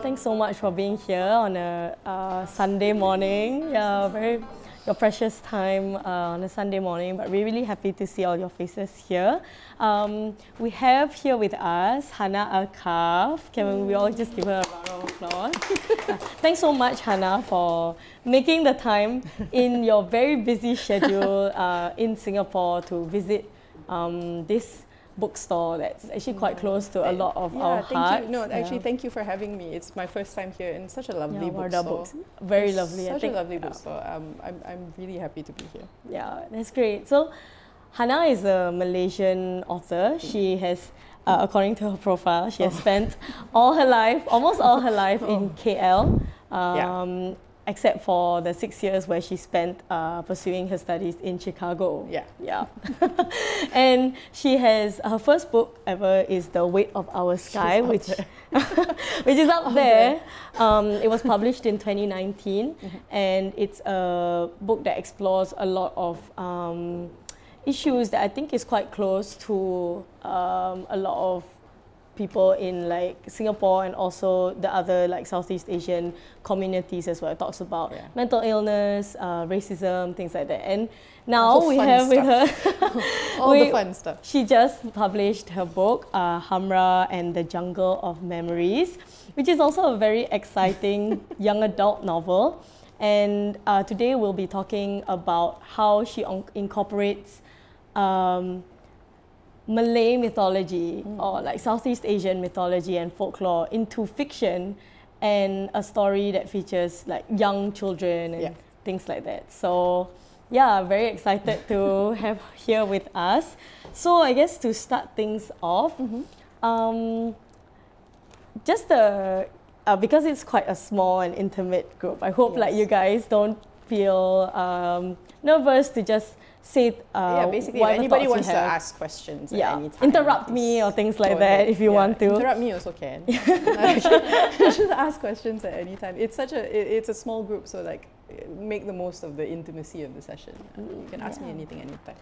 Thanks so much for being here on a uh, Sunday morning. Yeah, very your precious time uh, on a Sunday morning. But we're really happy to see all your faces here. Um, we have here with us Hanna Alkaf. Can we all just give her a round of applause? Uh, thanks so much, Hanna, for making the time in your very busy schedule uh, in Singapore to visit um, this bookstore that's actually quite close to a lot of yeah, our thank hearts. You. No, actually, thank you for having me. It's my first time here in such a lovely Yeah, bookstore. Books. Very It's lovely. I Such a lovely bookstore. Um, I'm, I'm really happy to be here. Yeah, that's great. So, Hanna is a Malaysian author. She has, uh, according to her profile, she has spent all her life, almost all her life, in KL. Um, Except for the six years where she spent uh, pursuing her studies in Chicago. Yeah. Yeah. and she has her first book ever is The Weight of Our Sky, which which is up there. Um, it was published in 2019, and it's a book that explores a lot of um, issues that I think is quite close to um, a lot of people in like Singapore and also the other like Southeast Asian communities as well. It talks about Yeah. mental illness, uh, racism, things like that. And now we have with her. All the fun stuff. She just published her book, uh, Hamra and the Jungle of Memories, which is also a very exciting young adult novel. And uh, today we'll be talking about how she un- incorporates um, Malay mythology or like Southeast Asian mythology and folklore into fiction and a story that features like young children and Yeah. things like that. So, yeah, very excited to have here with us. So, I guess to start things off, um, just the uh, because it's quite a small and intimate group. I hope like you guys don't feel um, nervous to just say uh, yeah, basically, if anybody wants to ask questions yeah, at any time. interrupt me or things like that ahead. if you Yeah, want to. Interrupt me also can. Just ask questions at any time. It's such a it, it's a small group, so like make the most of the intimacy of the session. You can ask me anything anytime.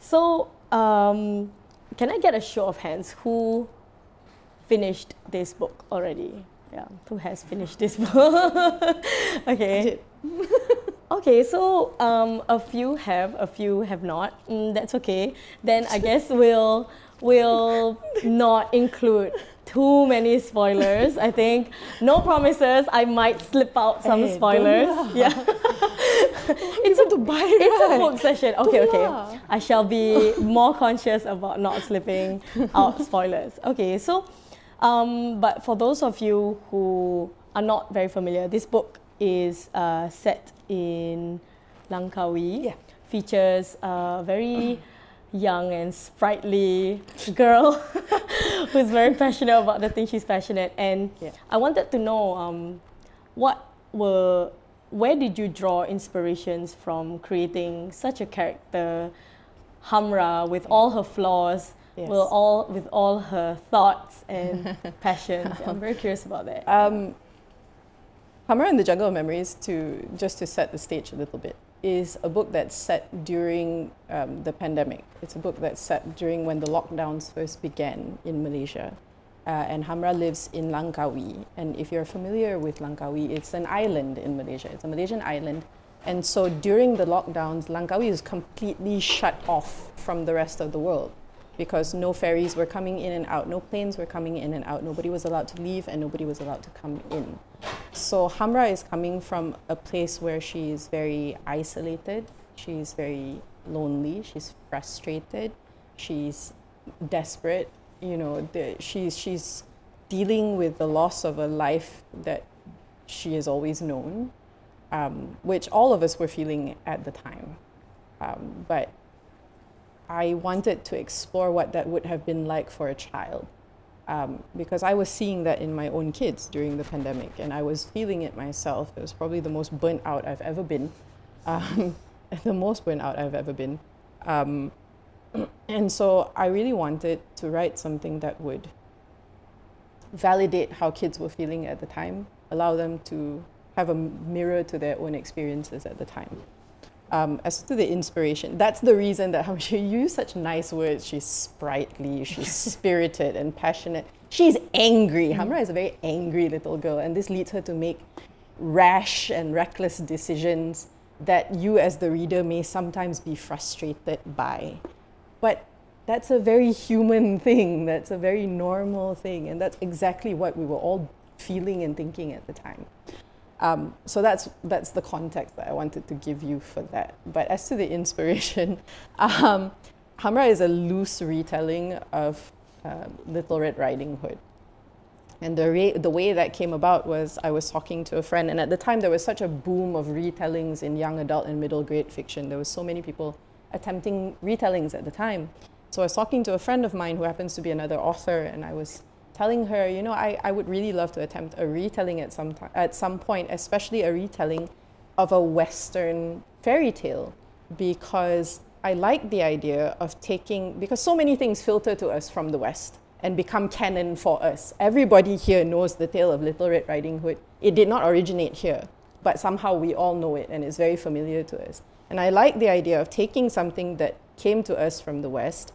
So, um, can I get a show of hands who finished this book already? Yeah, who has finished this book? okay. Okay, so um, a few have, a few have not. Mm, that's okay. Then I guess we'll we'll not include too many spoilers. I think no promises. I might slip out some Hey, spoilers. Yeah. It's a to buy It's a book session. Okay, okay. I shall be more conscious about not slipping out spoilers. Okay, so, um, but for those of you who are not very familiar, this book is uh, set in Langkawi. Yeah. Features a very young and sprightly girl who's very passionate about the thing she's passionate. And Yeah. I wanted to know um, what were where did you draw inspirations from creating such a character, Hamra, with all her flaws, Yes. well, all with all her thoughts and passions? I'm very curious about that. Um, Hamra and the Jungle of Memories, to just to set the stage a little bit, is a book that's set during um, the pandemic. It's a book that's set during when the lockdowns first began in Malaysia. Uh, and Hamra lives in Langkawi. And if you're familiar with Langkawi, it's an island in Malaysia. It's a Malaysian island. And so during the lockdowns, Langkawi is completely shut off from the rest of the world because no ferries were coming in and out, no planes were coming in and out, nobody was allowed to leave, and nobody was allowed to come in. So Hamra is coming from a place where she is very isolated, she's very lonely, she's frustrated, she's desperate, you know, the, she's, she's dealing with the loss of a life that she has always known, um, which all of us were feeling at the time. Um, but I wanted to explore what that would have been like for a child. Um, because I was seeing that in my own kids during the pandemic, and I was feeling it myself. It was probably the most burnt out I've ever been, um, the most burnt out I've ever been. Um, and so I really wanted to write something that would validate how kids were feeling at the time, allow them to have a mirror to their own experiences at the time. Um, as to the inspiration, that's the reason that how she used such nice words. She's sprightly, she's spirited and passionate. she's angry. Hamra is a very angry little girl, and this leads her to make rash and reckless decisions that you, as the reader, may sometimes be frustrated by. But that's a very human thing, that's a very normal thing, and that's exactly what we were all feeling and thinking at the time. Um, so that's that's the context that I wanted to give you for that. But as to the inspiration, um, Hamra is a loose retelling of uh, Little Red Riding Hood. And the, re- the way that came about was I was talking to a friend, and at the time there was such a boom of retellings in young adult and middle grade fiction. There was so many people attempting retellings at the time. So I was talking to a friend of mine who happens to be another author, and I was telling her, you know, I, I would really love to attempt a retelling at some, t- at some point, especially a retelling of a Western fairy tale, because I like the idea of taking, because so many things filter to us from the West and become canon for us. Everybody here knows the tale of Little Red Riding Hood. It did not originate here, but somehow we all know it and it's very familiar to us. And I like the idea of taking something that came to us from the West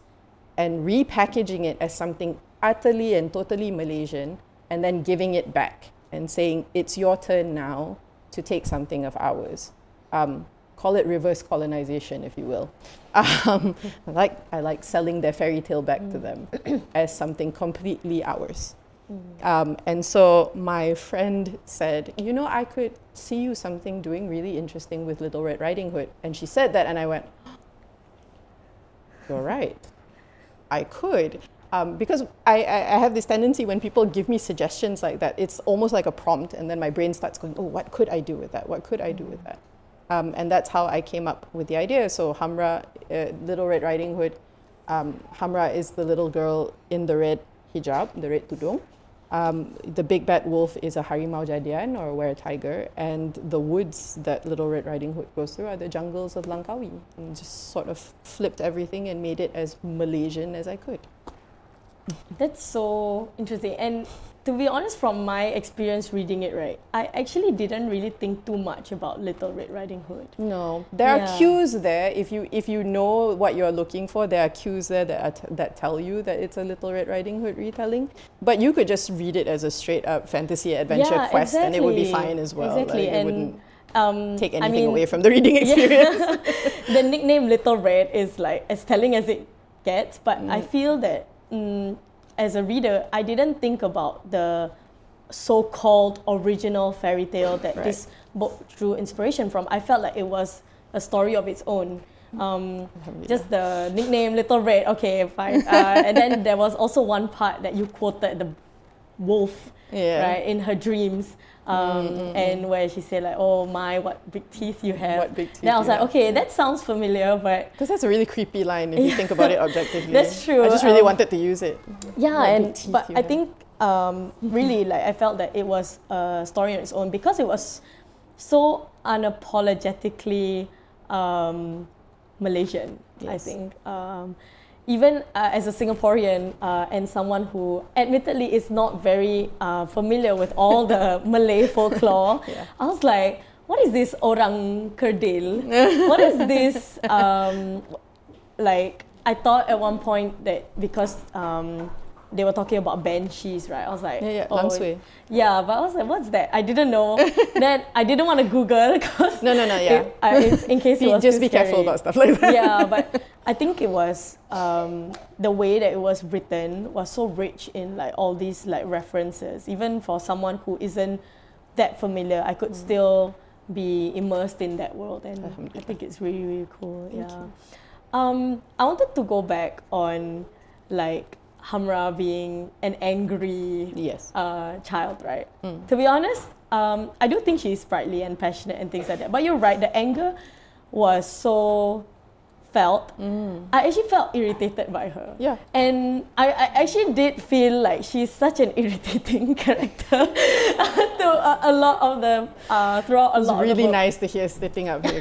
and repackaging it as something utterly and totally Malaysian and then giving it back and saying, it's your turn now to take something of ours. Um, call it reverse colonization, if you will. Um, I, like, I like selling their fairy tale back mm. to them as something completely ours. Mm. Um, and so my friend said, You know, I could see you something doing really interesting with Little Red Riding Hood. And she said that, and I went, You're right. I could. Um, because I, I, I, have this tendency when people give me suggestions like that, it's almost like a prompt, and then my brain starts going, Oh, what could I do with that? What could I do with that? Um, and that's how I came up with the idea. So Hamra, uh, Little Red Riding Hood, um, Hamra is the little girl in the red hijab, the red tudung. Um, the big bad wolf is a harimau jadian or a were tiger, and the woods that Little Red Riding Hood goes through are the jungles of Langkawi. And just sort of flipped everything and made it as Malaysian as I could. That's so interesting. And to be honest, from my experience reading it, right, I actually didn't really think too much about Little Red Riding Hood. No, there yeah. are cues there. If you if you know what you're looking for, there are cues there that t- that tell you that it's a Little Red Riding Hood retelling. But you could just read it as a straight up fantasy adventure yeah, quest, exactly. and it would be fine as well. Exactly, like, and. It wouldn't um, take anything I mean, away from the reading experience. Yeah. the nickname Little Red is like as telling as it gets, but mm. I feel that mm, as a reader, I didn't think about the so-called original fairy tale that right. this book drew inspiration from. I felt like it was a story of its own. Um, just the nickname Little Red, okay, fine. Uh, and then there was also one part that you quoted the wolf, yeah. right, in her dreams. Um, mm-hmm. and where she said like, "Oh my, what big teeth you have!" What big teeth? Then I was like, have. "Okay, that sounds familiar," but because that's a really creepy line if you think about it objectively. that's true. I just really um, wanted to use it. Yeah, what and but I have. think um, really like I felt that it was a story on its own because it was so unapologetically um, Malaysian. Yes. I think. Even uh, as a Singaporean uh, and someone who admittedly is not very uh, familiar with all the Malay folklore, yeah. I was like, what is this orang kerdil? what is this? Um, like, I thought at one point that because um, they were talking about banshees, right? I was like, yeah, yeah, oh, yeah, but I was like, what's that? I didn't know. then I didn't want to Google because no, no, no, yeah. It, uh, in case it was just be scary. careful about stuff like that. yeah, but I think it was um, the way that it was written was so rich in like all these like references. Even for someone who isn't that familiar, I could mm. still be immersed in that world, and I think it's really really cool. Thank yeah. Um, I wanted to go back on like Hamra being an angry yes. uh, child, right? Mm. To be honest, um, I do think she's sprightly and passionate and things like that. But you're right, the anger was so felt. Mm. I actually felt irritated by her. Yeah. And I, I actually did feel like she's such an irritating character to a, a, lot of the uh, throughout a it's lot. It's really nice to hear sitting up here.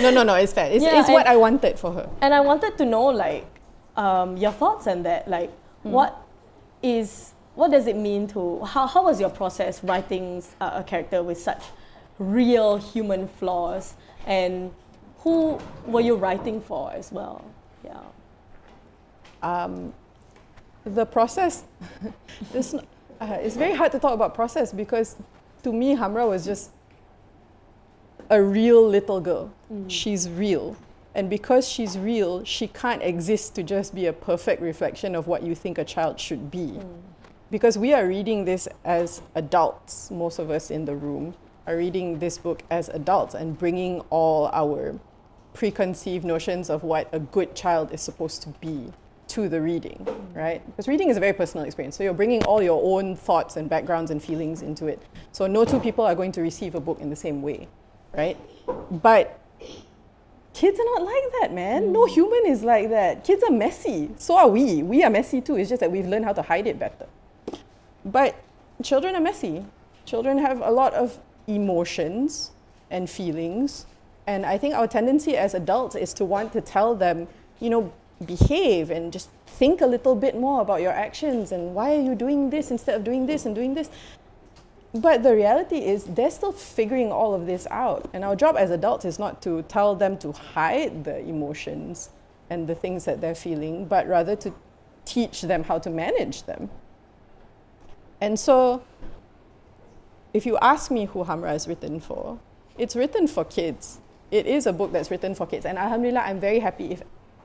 no, no, no. It's fair. It's, yeah, it's what I wanted for her. And I wanted to know like um, your thoughts on that. Like. What is what does it mean to how, how was your process writing a, a character with such real human flaws and who were you writing for as well? Yeah. Um, the process, it's, not, uh, it's very hard to talk about process because to me, Hamra was just a real little girl. Mm. She's real. And because she's real, she can't exist to just be a perfect reflection of what you think a child should be. Mm. Because we are reading this as adults, most of us in the room are reading this book as adults and bringing all our preconceived notions of what a good child is supposed to be to the reading, right? Because reading is a very personal experience. So you're bringing all your own thoughts and backgrounds and feelings into it. So no two people are going to receive a book in the same way, right? But kids are not like that, man. No mm. human is like that. Kids are messy. So are we. We are messy too. It's just that we've learned how to hide it better. But children are messy. Children have a lot of emotions and feelings. And I think our tendency as adults is to want to tell them, you know, behave and just think a little bit more about your actions and why are you doing this instead of doing this and doing this. But the reality is, they're still figuring all of this out. And our job as adults is not to tell them to hide the emotions and the things that they're feeling, but rather to teach them how to manage them. And so, if you ask me who Hamra is written for, it's written for kids. It is a book that's written for kids. And Alhamdulillah, I'm very happy if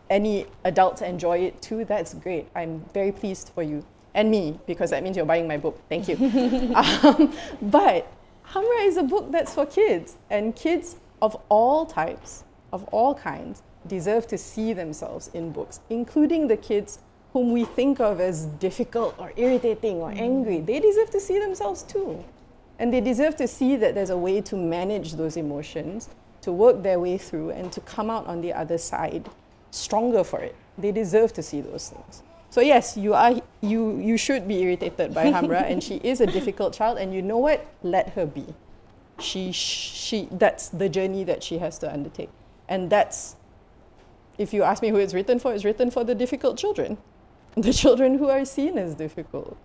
any adults enjoy it too. That's great. I'm very pleased for you and me because that means you're buying my book. Thank you. um, but Hamra is a book that's for kids, and kids of all types, of all kinds, deserve to see themselves in books, including the kids whom we think of as difficult or irritating or angry. They deserve to see themselves too. And they deserve to see that there's a way to manage those emotions, to work their way through, and to come out on the other side stronger for it. They deserve to see those things. So yes, you are you you should be irritated by Hamra, and she is a difficult child. And you know what? Let her be. She she that's the journey that she has to undertake, and that's. If you ask me who it's written for, it's written for the difficult children, the children who are seen as difficult.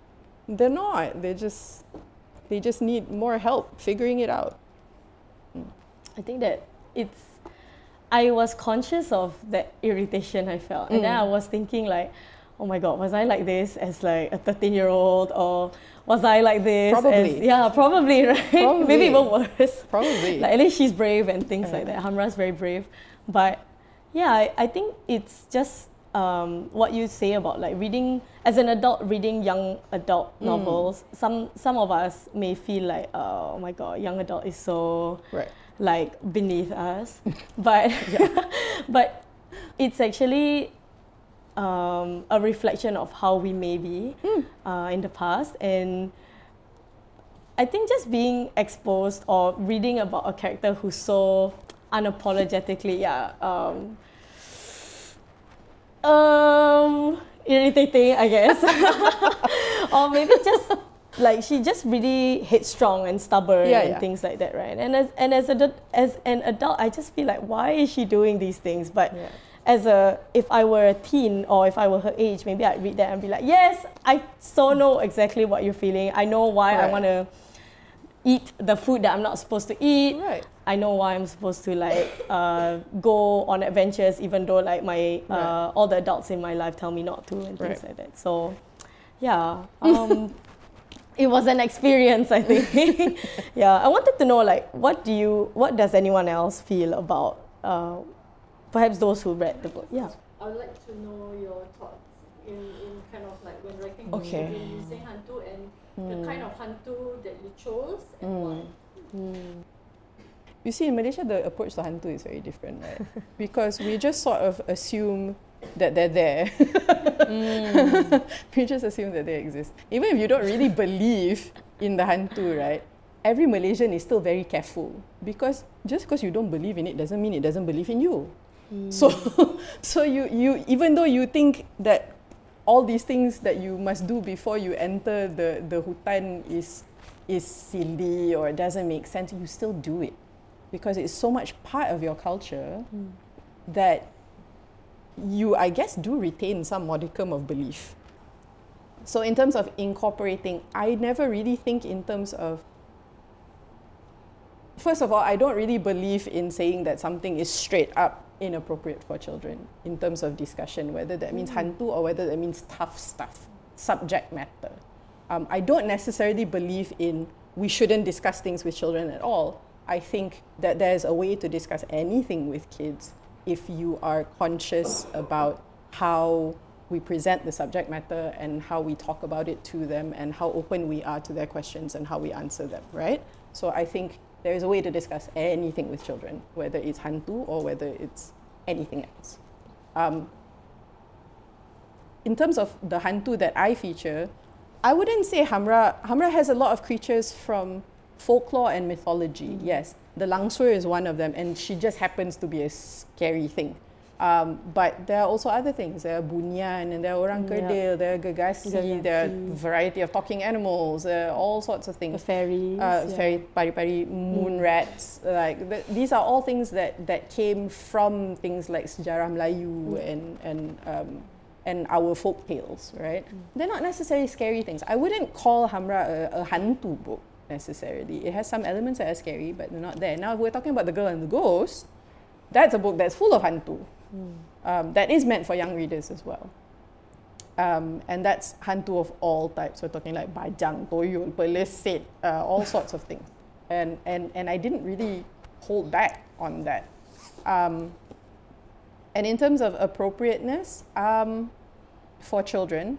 They're not. They just they just need more help figuring it out. I think that it's I was conscious of that irritation I felt. And then Mm. I was thinking like, oh my god, was I like this as like a 13 year old or was I like this Probably. as yeah, probably, right? Probably. Maybe even worse. Probably. Like at least she's brave and things like Yeah. that. Hamra's very brave. But yeah, I, I think it's just um, what you say about like reading as an adult reading young adult Mm. novels. Some some of us may feel like oh my god, young adult is so right. like beneath us but but it's actually um, a reflection of how we may be uh, in the past. And i think just being exposed or reading about a character who's so unapologetically yeah um, um irritating i guess. Or maybe just like she just really headstrong and stubborn Yeah, and yeah. things like that right? And as and as a as an adult i just feel like why is she doing these things? But Yeah. As a if i were a teen or if i were her age maybe i'd read that and be like yes i so know exactly what you're feeling i know why i want to eat the food that i'm not supposed to eat Right. I know why I'm supposed to like uh, go on adventures, even though like my uh, Right. all the adults in my life tell me not to and things Right. like that. So, yeah, um, it was an experience. I think. yeah, I wanted to know like what do you, what does anyone else feel about, uh, perhaps those who read the book? Yeah. I would like to know your thoughts in, in kind of like when writing books, Okay. between using hantu and the hmm. kind of hantu that you chose and hmm. why. Hmm. You see, in Malaysia, the approach to hantu is very different, right? because we just sort of assume that they're there. we just assume that they exist. Even if you don't really believe in the hantu, right? Every Malaysian is still very careful because just because you don't believe in it doesn't mean it doesn't believe in you. Hmm. So, so you, you even though you think that all these things that you must do before you enter the, the hutan is is silly or doesn't make sense, you still do it because it's so much part of your culture hmm. that you, I guess, do retain some modicum of belief. So, in terms of incorporating, I never really think in terms of. First of all, I don't really believe in saying that something is straight up inappropriate for children in terms of discussion, whether that means hantu or whether that means tough stuff. subject matter. Um, I don't necessarily believe in we shouldn't discuss things with children at all. I think that there's a way to discuss anything with kids if you are conscious about how we present the subject matter and how we talk about it to them and how open we are to their questions and how we answer them, right? So I think there is a way to discuss anything with children, whether it's hantu or whether it's anything else. Um, in terms of the hantu that I feature, I wouldn't say Hamra. Hamra has a lot of creatures from folklore and mythology. Yes, the langsuir is one of them, and she just happens to be a scary thing. Um, but there are also other things. There are bunian, and there are orang Yeah. kerdil, there are gergasi, there are variety of talking animals, all sorts of The things. fairies. Uh, yeah. fairy, pari pari, moon rats, like th- these are all things that, that came from things like sejarah Melayu and and um, and our folk tales, right? They're not necessarily scary things. I wouldn't call Hamra a, a hantu book necessarily. It has some elements that are scary, but they're not there. Now, if we're talking about The Girl and the Ghost, that's a book that's full of hantu. Um, that is meant for young readers as well. Um, and that's hantu of all types. We're talking like bajang, toyol, pelesit, uh, all sorts of things. And, and, and I didn't really hold back on that. Um, and in terms of appropriateness um, for children,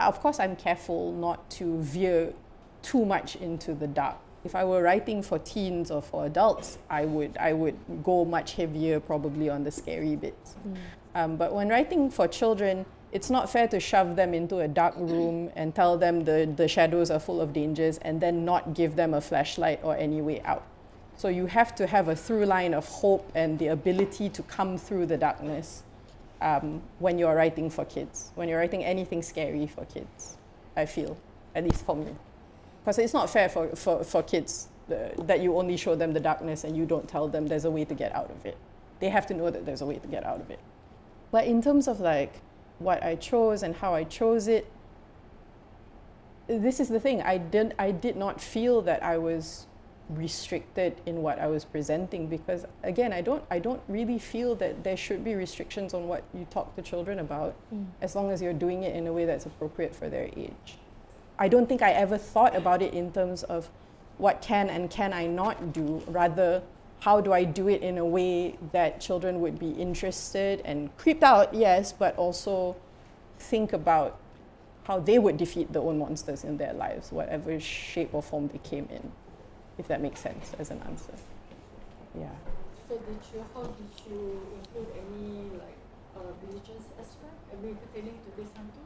of course, I'm careful not to veer too much into the dark. If I were writing for teens or for adults, I would I would go much heavier probably on the scary bits. Um, but when writing for children, it's not fair to shove them into a dark room and tell them the, the shadows are full of dangers and then not give them a flashlight or any way out. So you have to have a through line of hope and the ability to come through the darkness um, when you're writing for kids, when you're writing anything scary for kids, I feel, at least for me. Because it's not fair for, for, for kids uh, that you only show them the darkness and you don't tell them there's a way to get out of it. They have to know that there's a way to get out of it. But in terms of like what I chose and how I chose it, this is the thing. I did I did not feel that I was restricted in what I was presenting because again I don't I don't really feel that there should be restrictions on what you talk to children about as long as you're doing it in a way that's appropriate for their age. I don't think I ever thought about it in terms of what can and can I not do rather how do I do it in a way that children would be interested and creeped out yes but also think about how they would defeat their own monsters in their lives whatever shape or form they came in if that makes sense as an answer. Yeah. So did you, how did you include any like uh, religious aspect uh, pertaining to this hantu?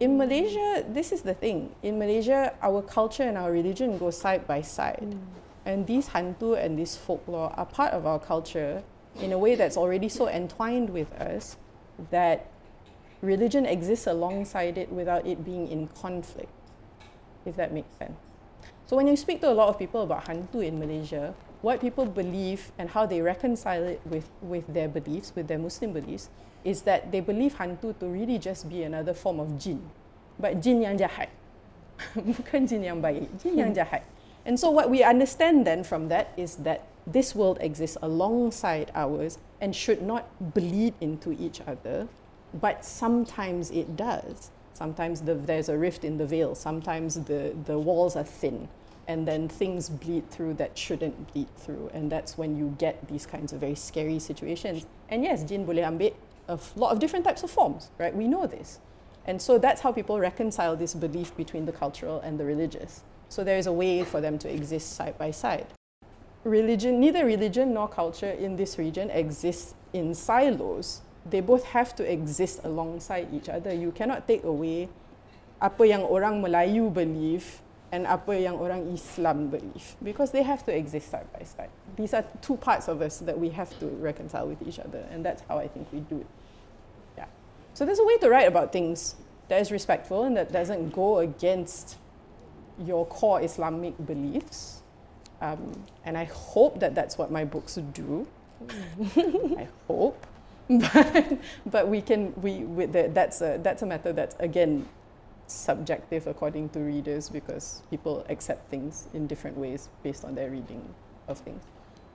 In Malaysia, this is the thing. In Malaysia, our culture and our religion go side by side. Mm. And these hantu and this folklore are part of our culture in a way that's already so entwined with us that religion exists alongside it without it being in conflict, if that makes sense. So when you speak to a lot of people about hantu in Malaysia, what people believe and how they reconcile it with, with their beliefs, with their Muslim beliefs, is that they believe hantu to really just be another form of jin. But jin yang jahat. Bukan jin yang baik, jin yang jahat. And so what we understand then from that is that this world exists alongside ours and should not bleed into each other, but sometimes it does. Sometimes the, there's a rift in the veil, sometimes the, the walls are thin, and then things bleed through that shouldn't bleed through. And that's when you get these kinds of very scary situations. And yes, jin boleh ambil a lot of different types of forms, right? We know this. And so that's how people reconcile this belief between the cultural and the religious. So there is a way for them to exist side by side. Religion, neither religion nor culture in this region exists in silos. They both have to exist alongside each other. You cannot take away apa yang orang Melayu believe and apa yang orang Islam believe because they have to exist side by side. These are two parts of us that we have to reconcile with each other, and that's how I think we do it. Yeah. So there's a way to write about things that is respectful and that doesn't go against your core Islamic beliefs. Um, and I hope that that's what my books do. I hope. But, but we can, we, with that's, a, that's a matter that's, again, subjective according to readers because people accept things in different ways based on their reading of things.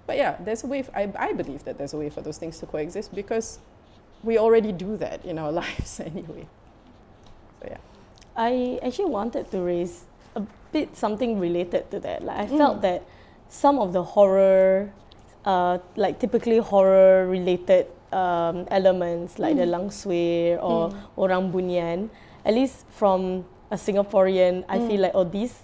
But yeah, there's a way, f I I believe that there's a way for those things to coexist because we already do that in our lives anyway. So yeah. I actually wanted to raise a bit something related to that. Like I Mm. felt that some of the horror, uh, like typically horror related um, elements like the Mm. lang sui or orang bunian, at least from a Singaporean, I Mm. feel like oh these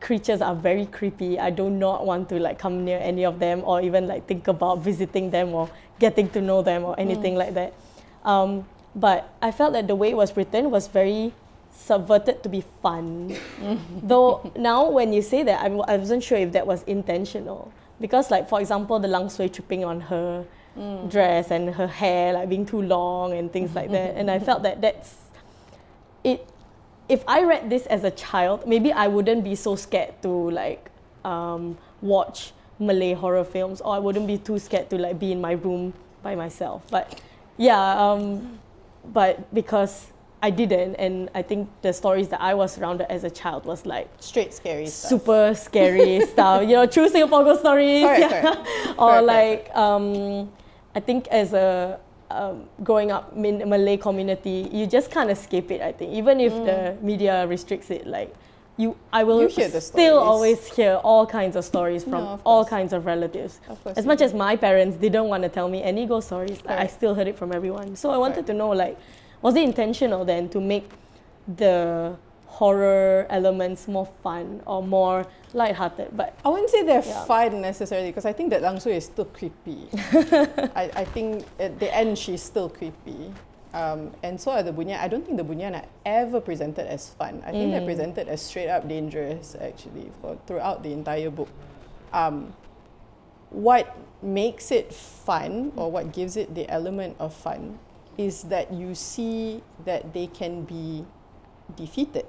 creatures are very creepy. I do not want to like come near any of them or even like think about visiting them or getting to know them or anything like that. Um, but I felt that the way it was written was very subverted to be fun. Though now when you say that, I'm, I wasn't sure if that was intentional. Because like for example, the lang sui tripping on her dress and her hair like being too long and things like that. And I felt that that's it if I read this as a child, maybe I wouldn't be so scared to like um, watch Malay horror films, or I wouldn't be too scared to like be in my room by myself. But yeah, um, but because I didn't, and I think the stories that I was surrounded as a child was like Straight scary stuff. super scary stuff. You know, true Singapore ghost stories. Correct, yeah. correct. or Correct, like um, I think as a um, growing up in Malay community, you just can't escape it. I think even if the media restricts it, like you, I will Mm. You still stories. always hear all kinds of stories from No, of all kinds of relatives. Of course As much do. as my parents didn't want to tell me any ghost stories, like, I still heard it from everyone. So I wanted Correct. to know, like, was it intentional then to make the horror elements more fun or more lighthearted? But I wouldn't say they're Yeah. fun necessarily because I think that Langsu is still creepy. I, I think at the end she's still creepy. Um, and so are the Bunian. I don't think the Bunian are ever presented as fun. I think they're presented as straight up dangerous actually for throughout the entire book. Um, what makes it fun or what gives it the element of fun is that you see that they can be defeated.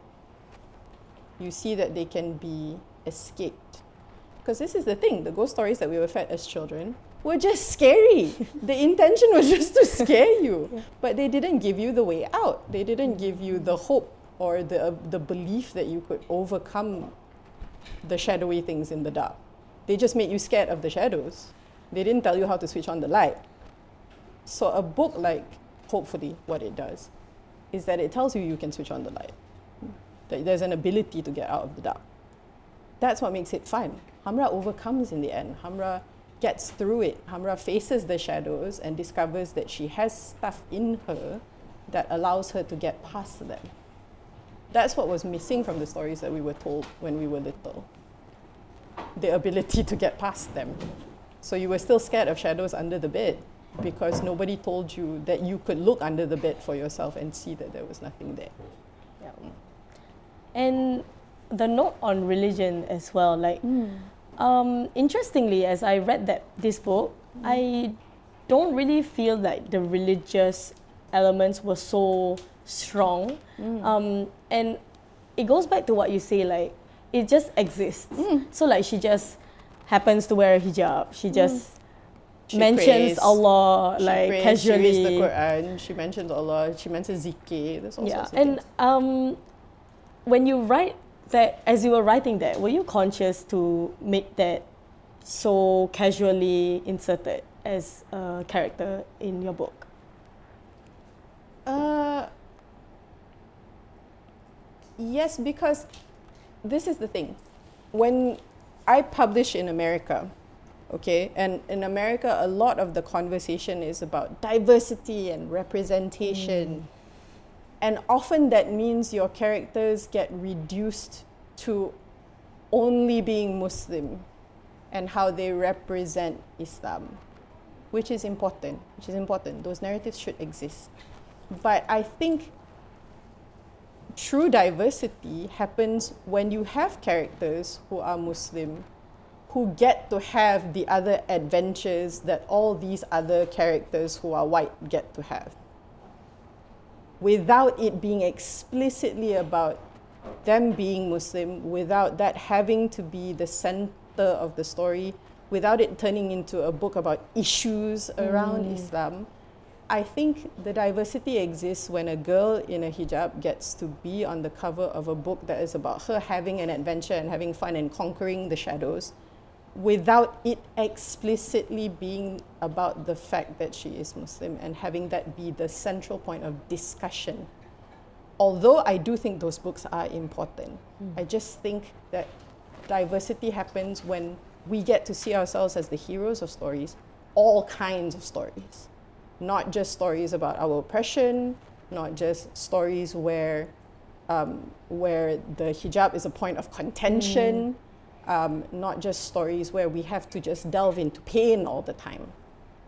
You see that they can be escaped. Because this is the thing the ghost stories that we were fed as children were just scary. the intention was just to scare you. But they didn't give you the way out, they didn't give you the hope or the, uh, the belief that you could overcome the shadowy things in the dark. They just made you scared of the shadows. They didn't tell you how to switch on the light. So, a book like, hopefully, what it does is that it tells you you can switch on the light, that there's an ability to get out of the dark. That's what makes it fun. Hamra overcomes in the end. Hamra gets through it. Hamra faces the shadows and discovers that she has stuff in her that allows her to get past them. That's what was missing from the stories that we were told when we were little the ability to get past them. So you were still scared of shadows under the bed because nobody told you that you could look under the bed for yourself and see that there was nothing there. Yeah. And the note on religion as well, like um, interestingly, as I read that this book, I don't really feel like the religious elements were so strong. Um, and it goes back to what you say, like it just exists. So like she just happens to wear a hijab. She just She mentions prays, Allah she like prays, casually. She reads the Quran, she mentions Allah, she mentions zikr, there's all yeah. sorts of and things. um, when you write that as you were writing that were you conscious to make that so casually inserted as a character in your book Uh, yes, because this is the thing. When I publish in America, okay, and in America, a lot of the conversation is about diversity and representation. And often that means your characters get reduced to only being Muslim and how they represent Islam, which is important, which is important. Those narratives should exist. But I think true diversity happens when you have characters who are Muslim who get to have the other adventures that all these other characters who are white get to have without it being explicitly about them being Muslim, without that having to be the center of the story, without it turning into a book about issues around mm. Islam. I think the diversity exists when a girl in a hijab gets to be on the cover of a book that is about her having an adventure and having fun and conquering the shadows without it explicitly being about the fact that she is Muslim and having that be the central point of discussion. Although I do think those books are important, I just think that diversity happens when we get to see ourselves as the heroes of stories, all kinds of stories, not just stories about our oppression, not just stories where um, where the hijab is a point of contention, um, not just stories where we have to just delve into pain all the time.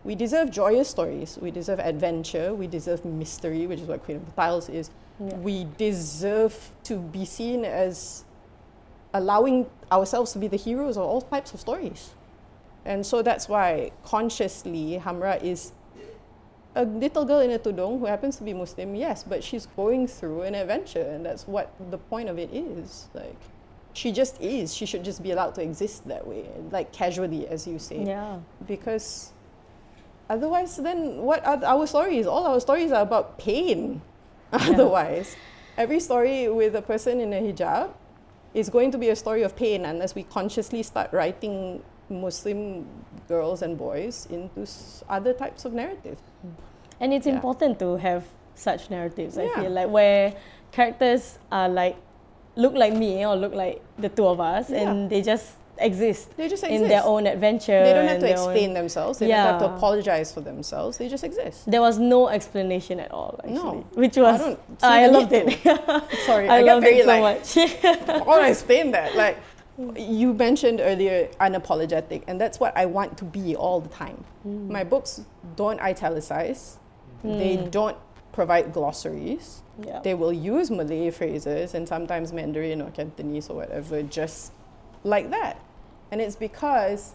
We deserve joyous stories. We deserve adventure. We deserve mystery, which is what Queen of the Tiles is. Yeah. We deserve to be seen as allowing ourselves to be the heroes of all types of stories. And so that's why consciously Hamra is a little girl in a tudung who happens to be Muslim, yes, but she's going through an adventure, and that's what the point of it is. Like, she just is. She should just be allowed to exist that way, like casually, as you say. Yeah. Because otherwise, then what are our stories? All our stories are about pain. Otherwise, every story with a person in a hijab is going to be a story of pain unless we consciously start writing Muslim girls and boys into s- other types of narrative. And it's Yeah. important to have such narratives. I Yeah. feel like where characters are like look like me or look like the two of us, Yeah. and they just exist They just exist in their own adventure. They don't have to their own- explain themselves. They don't have to apologize for themselves. They just exist. There was no explanation at all, actually, No. which was I the loved it. Sorry, I, I, loved very it so like, much. I want to explain that. Like, you mentioned earlier, unapologetic, and that's what I want to be all the time. My books don't italicize. They Mm. don't provide glossaries. yeah. They will use Malay phrases and sometimes Mandarin or Cantonese or whatever, just like that. And it's because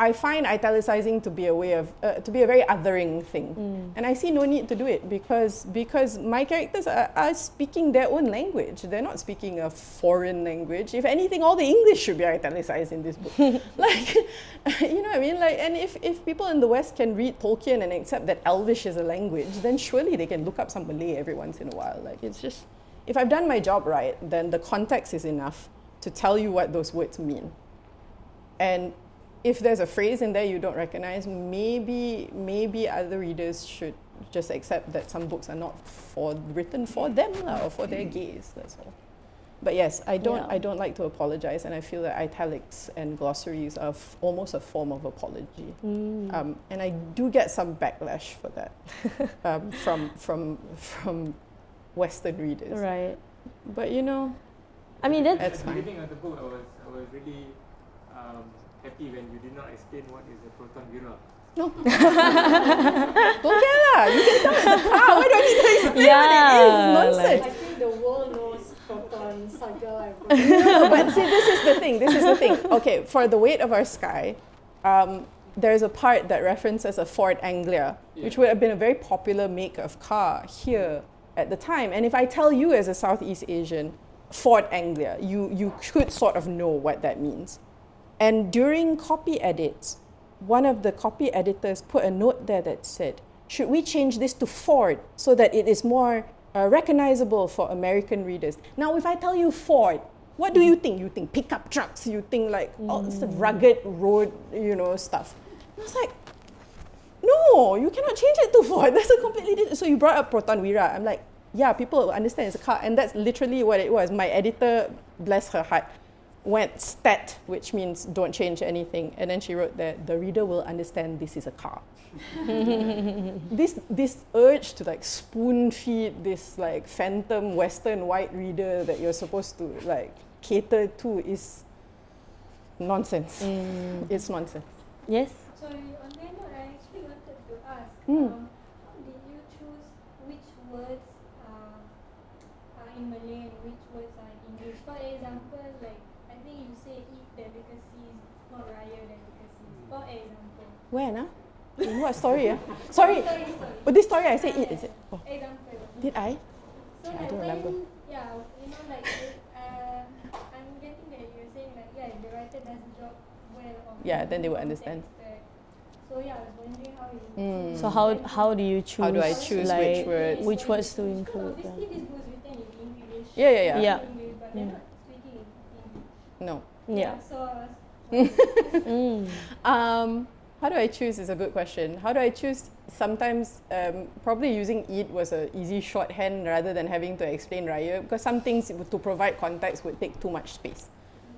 I find italicizing to be a way of uh, to be a very othering thing, Mm. and I see no need to do it because because my characters are, are speaking their own language. They're not speaking a foreign language. If anything, all the English should be italicized in this book. like, you know what I mean? Like, and if if people in the West can read Tolkien and accept that Elvish is a language, then surely they can look up some Malay every once in a while. Like, it's just if I've done my job right, then the context is enough to tell you what those words mean. And if there's a phrase in there you don't recognize, maybe maybe other readers should just accept that some books are not for written for them lah, or for their gaze. That's all. But yes, I don't Yeah. I don't like to apologize, and I feel that italics and glossaries are f- almost a form of apology. Mm. Um, and I do get some backlash for that um, from from from Western readers. right. But you know, I mean, that's That's At the fine. beginning of the book, I was I was really um, happy when you did not explain what is a Proton Wira. don't care lah. You can tell it's a car. Why do I need to explain Yeah, what it is? Nonsense. I think the world knows Proton, Saga, and no, but see, this is the thing. This is the thing. Okay, for the weight of our sky, um, there's a part that references a Ford Anglia, which would have been a very popular make of car here at the time. And if I tell you as a Southeast Asian, Ford Anglia, you you could sort of know what that means. And during copy edits, one of the copy editors put a note there that said, "Should we change this to Ford so that it is more uh, recognizable for American readers?" Now, if I tell you Ford, what do you think? You think pickup trucks? You think like all this rugged road, you know, stuff? And I was like, no, you cannot change it to Ford. That's a completely different. So you brought up Proton Wira. I'm like, yeah, people understand it's a car, and that's literally what it was. My editor, bless her heart, went stet, which means don't change anything, and then she wrote that the reader will understand this is a car. this this urge to like spoon feed this like phantom Western white reader that you're supposed to like cater to is nonsense. Mm. It's nonsense. yes. Sorry, on that note, I actually wanted to ask, Mm. um, how did you choose which words are, are in Malay and which words are in English? For example, like, I think you say eat delicacies, not raya delicacies. For example. When ah? In what story ah? Sorry. Sorry, sorry. Oh, this story I say Yeah, eat is it? Oh, Example. did I? So I like don't when, remember. yeah, you know, like, uh, I'm getting that you're saying like, yeah, if the writer does the job well of Yeah, then they will context understand. that- So yeah, I was wondering how you. Mm. So how how do you choose? How do I choose like, which words? Which words to Because include? Obviously, Yeah. this book written in English. Yeah, yeah, yeah. Yeah. English, but they're Mm. not speaking in English. No. Yeah. So I was Mm. Um, how do I choose is a good question. How do I choose? Sometimes um, probably using it was a easy shorthand rather than having to explain raya because some things to provide context would take too much space.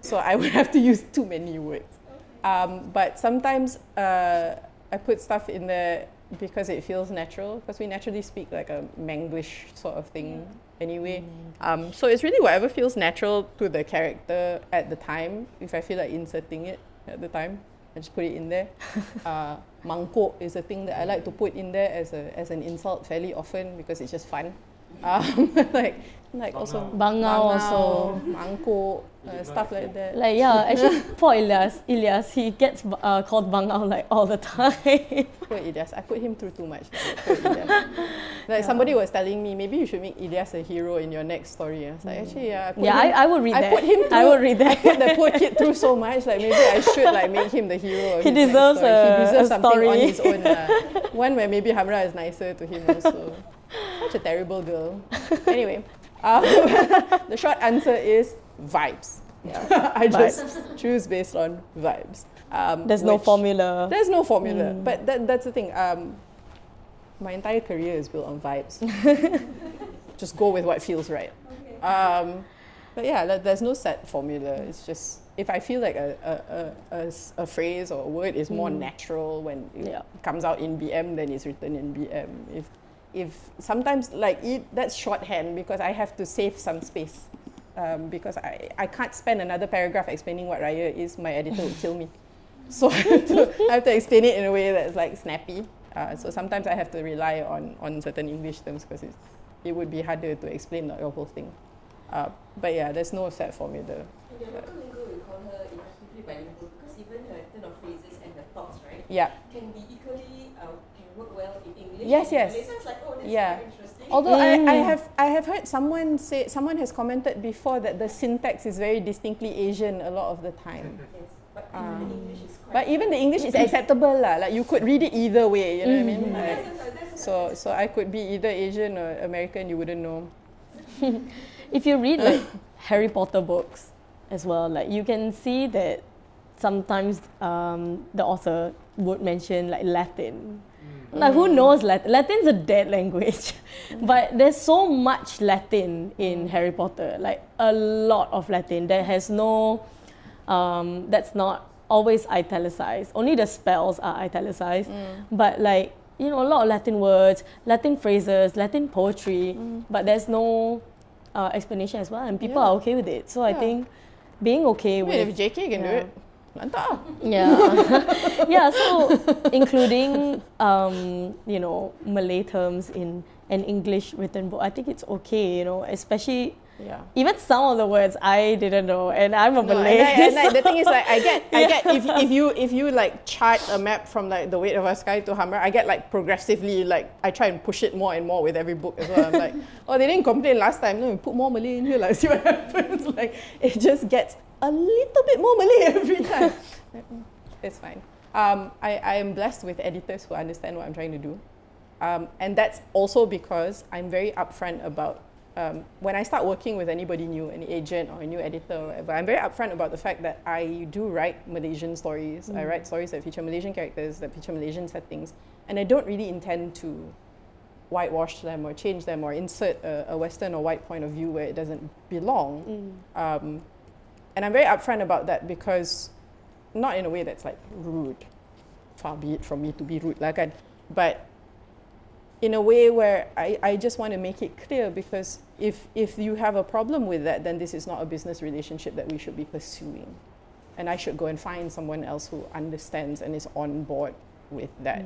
So I would have to use too many words. Um, but sometimes uh, I put stuff in there because it feels natural because we naturally speak like a Manglish sort of thing anyway. Um, so it's really whatever feels natural to the character at the time. If I feel like inserting it at the time, I just put it in there. uh, mangkok is a thing that I like to put in there as a as an insult fairly often because it's just fun. Um, like like also Bangau also. mangkok, uh, stuff like that. Like yeah, actually poor Ilyas, Ilyas, he gets uh, called bangau like all the time. Poor Ilyas. I put him through too much. Like, poor Ilyas. somebody was telling me, maybe you should make Ilyas a hero in your next story. I was like, actually, yeah. I put yeah, him, I, I would read I that. put him through, I would read that. I put the poor kid through so much. Like maybe I should like make him the hero. Of He his deserves story. a- He deserves a something on story. his own. lah. One where maybe Hamra is nicer to him also. Such a terrible girl. Anyway, um, the short answer is vibes. I just choose based on vibes. Um, There's no formula. there's no formula, Mm. but that, that's the thing. Um, my entire career is built on vibes. just go with what feels right. Okay. Um, but yeah, there- there's no set formula. It's just if I feel like a a a a phrase or a word is more Mm. natural when it Yeah. comes out in BM, then it's written in BM. If if sometimes like it, that's shorthand because I have to save some space. Um, because I, I can't spend another paragraph explaining what raya is, my editor would kill me. So I have, to, I have to explain it in a way that's like snappy. Uh, so sometimes I have to rely on, on certain English terms because it would be harder to explain the whole thing. Uh, but yeah, there's no set formula. In your local lingo, we call her effectively bilingual because even her turn of phrases and her thoughts, right, Yeah. can be equally work well in English. Yes, yes. Malay. So it's like, oh, that's Yeah. very interesting. Although I, I Mm. have I have heard someone say someone has commented before that the syntax is very distinctly Asian a lot of the time. yes, but Um, even the English is quite. But even the English is acceptable lah. Like you could read it either way. You know what I mean? Mm. Like, so so I could be either Asian or American. You wouldn't know. if you read like Harry Potter books as well, like you can see that sometimes um, the author would mention like Latin. Like who knows Latin? Latin's a dead language, but there's so much Latin in Harry Potter. Like a lot of Latin that has no, um, that's not always italicized. Only the spells are italicized, but like you know a lot of Latin words, Latin phrases, Latin poetry, but there's no uh, explanation as well, and people Yeah. are okay with it. So I think being okay I mean, if JK can do it, lantak ah. yeah yeah so including um, you know Malay terms in an English written book, I think it's okay. You know, especially Yeah. even some of the words I didn't know, and I'm a No, Malay. and I- and I- the thing is like I get I get if, if you if you like chart a map from like the weight of our sky to Hamra, I get like progressively like I try and push it more and more with every book as well. I'm like, oh they didn't complain last time. No, we put more Malay in here, like see what happens. Like it just gets a little bit more Malay every time. it's fine. Um, I, I am blessed with editors who understand what I'm trying to do. Um, and that's also because I'm very upfront about um, when I start working with anybody new, an agent or a new editor or whatever, I'm very upfront about the fact that I do write Malaysian stories. I write stories that feature Malaysian characters, that feature Malaysian settings, and I don't really intend to whitewash them or change them or insert a, a Western or white point of view where it doesn't belong. Mm. Um, and I'm very upfront about that because not in a way that's like rude, far be it from me to be rude, like I, but in a way where I, I just want to make it clear because if, if you have a problem with that, then this is not a business relationship that we should be pursuing. And I should go and find someone else who understands and is on board with that.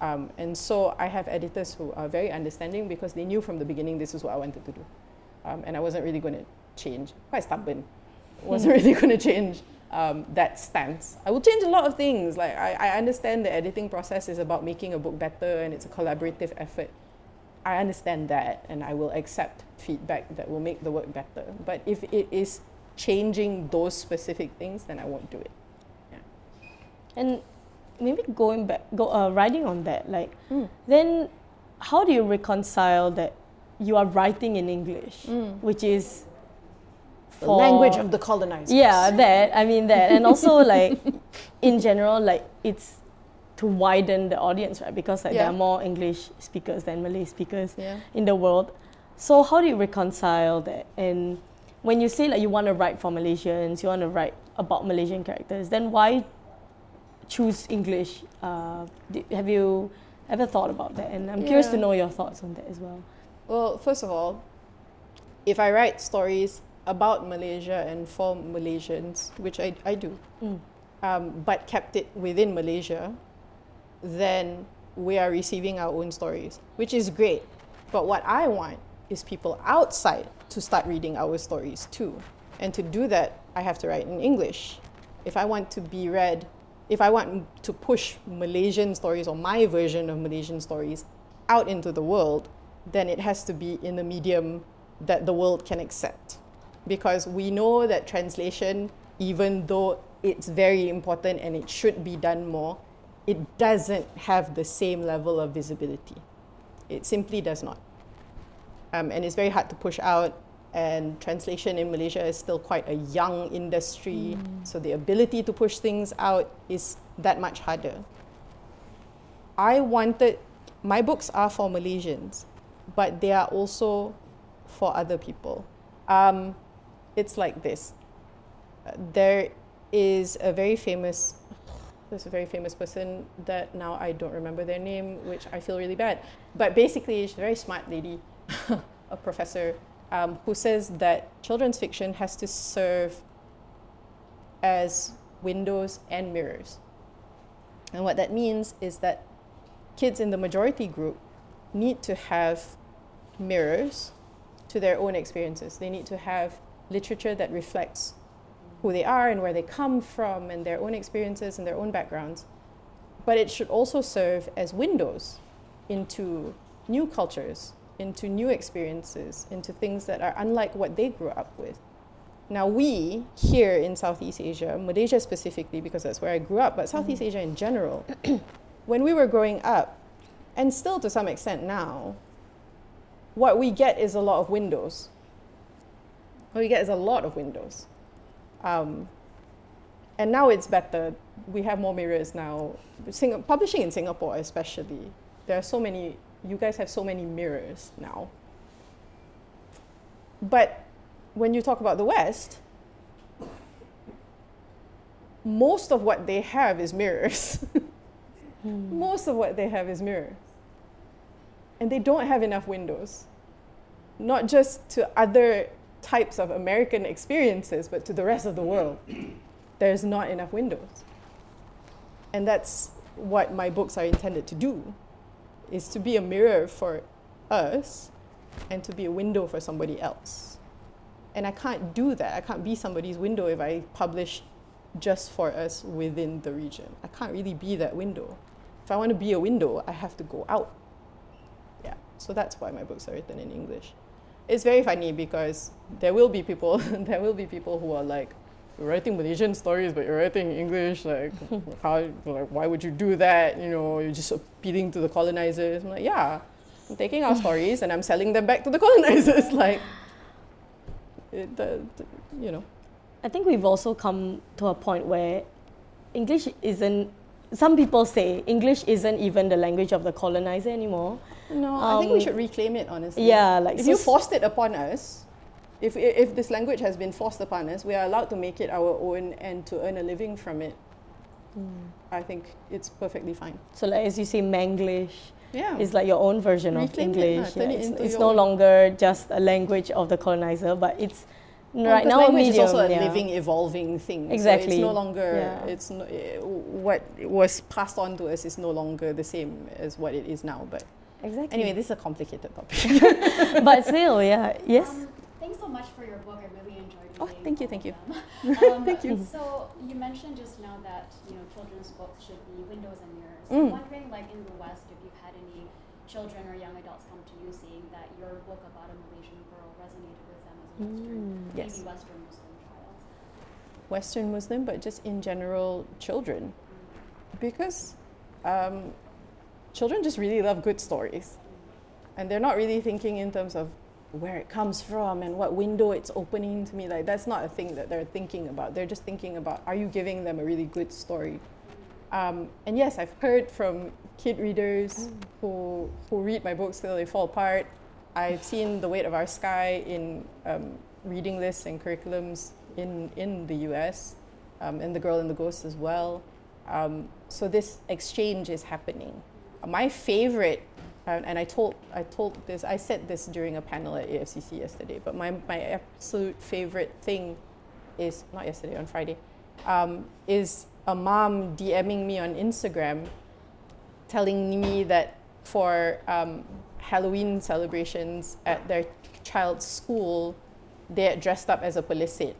Um, and so I have editors who are very understanding because they knew from the beginning this is what I wanted to do. Um, and I wasn't really going to change. Quite stubborn. Wasn't really going to change um, that stance. I will change a lot of things. Like I, I understand the editing process is about making a book better and it's a collaborative effort. I understand that and I will accept feedback that will make the work better. But if it is changing those specific things, then I won't do it. And maybe going back, go uh, riding on that, like Mm. then how do you reconcile that you are writing in English, Mm. which is The for language of the colonizers. yeah that I mean that and also like in general like it's to widen the audience right because like there are more English speakers than Malay speakers Yeah. in the world. So how do you reconcile that? And when you say like you want to write for Malaysians, you want to write about Malaysian characters, then why choose English? Uh, have you ever thought about that? And I'm curious to know your thoughts on that as well. Well, first of all, if I write stories about Malaysia and for Malaysians, which I, I do, Mm. um, but kept it within Malaysia, then we are receiving our own stories, which is great. But what I want is people outside to start reading our stories too. And to do that, I have to write in English. If I want to be read, if I want to push Malaysian stories or my version of Malaysian stories out into the world, then it has to be in a medium that the world can accept. Because we know that translation, even though it's very important and it should be done more, it doesn't have the same level of visibility. It simply does not. Um, and it's very hard to push out. And translation in Malaysia is still quite a young industry, so the ability to push things out is that much harder. I wanted my books are for Malaysians, but they are also for other people. Um, it's like this. There is a very famous, a very famous person that now I don't remember their name, which I feel really bad. But basically, she's a very smart lady, a professor, um, who says that children's fiction has to serve as windows and mirrors. And what that means is that kids in the majority group need to have mirrors to their own experiences. They need to have literature that reflects who they are and where they come from and their own experiences and their own backgrounds. But it should also serve as windows into new cultures, into new experiences, into things that are unlike what they grew up with. Now, we here in Southeast Asia, Malaysia specifically, because that's where I grew up, but Southeast mm. Asia in general, when we were growing up, and still to some extent now, what we get is a lot of windows. What we get is a lot of windows. Um, and now it's better. We have more mirrors now. Sing- publishing in Singapore, especially, there are so many, you guys have so many mirrors now. But when you talk about the West, most of what they have is mirrors. Most of what they have is mirrors. And they don't have enough windows. Not just to other types of American experiences, but to the rest of the world. There's not enough windows. And that's what my books are intended to do is to be a mirror for us and to be a window for somebody else. And I can't do that. I can't be somebody's window if I publish just for us within the region. I can't really be that window. If I want to be a window, I have to go out. Yeah, so that's why my books are written in English. It's very funny because there will be people, there will be people who are like, you're writing Malaysian stories, but you're writing English. Like, how? Like, why would you do that? You know, you're just appealing to the colonizers. I'm like, yeah, I'm taking our stories and I'm selling them back to the colonizers. like, it, the, the, you know. I think we've also come to a point where English isn't. Some people say English isn't even the language of the colonizer anymore. No, I think we Um, should reclaim it, honestly. Yeah, like if so you forced it upon us, if, if this language has been forced upon us, we are allowed to make it our own and to earn a living from it. I think it's perfectly fine. So like as you say, Manglish Yeah. is like your own version of Reclaim it, English. lah, turn it it's it's no longer just a language of the colonizer, but it's Well, right now a language medium. is also a yeah. living, evolving thing. So Exactly. it's no longer. Yeah. It's no, eh, what was passed on to us is no longer the same as what it is now. But Exactly. anyway, this is a complicated topic. but still, yeah. Yes. Um, thanks so much for your book. I really enjoyed Oh, thank you, thank you. Um, Thank you. So you mentioned just now that you know children's books should be windows and mirrors. Mm. I'm wondering, like in the West, if you've had any children or young adults come to you saying that your book about a Malaysian girl resonated with them as a Western, Mm. maybe Yes. Western Muslim child. Western Muslim, but just in general, children. Because um, children just really love good stories. And they're not really thinking in terms of where it comes from and what window it's opening to me. Like that's not a thing that they're thinking about. They're just thinking about are you giving them a really good story? Um, and yes, I've heard from kid readers who who read my books till they fall apart. I've seen the weight of our sky in um, reading lists and curriculums in in the U.S. Um, and the Girl and the Ghost as well. Um, so this exchange is happening. My favorite, and I told I told this I said this during a panel at AFCC yesterday. But my my absolute favorite thing is not yesterday on Friday, um, is a mom DMing me on Instagram, telling me that for um, Halloween celebrations at their child's school, they had dressed up as a pelesit.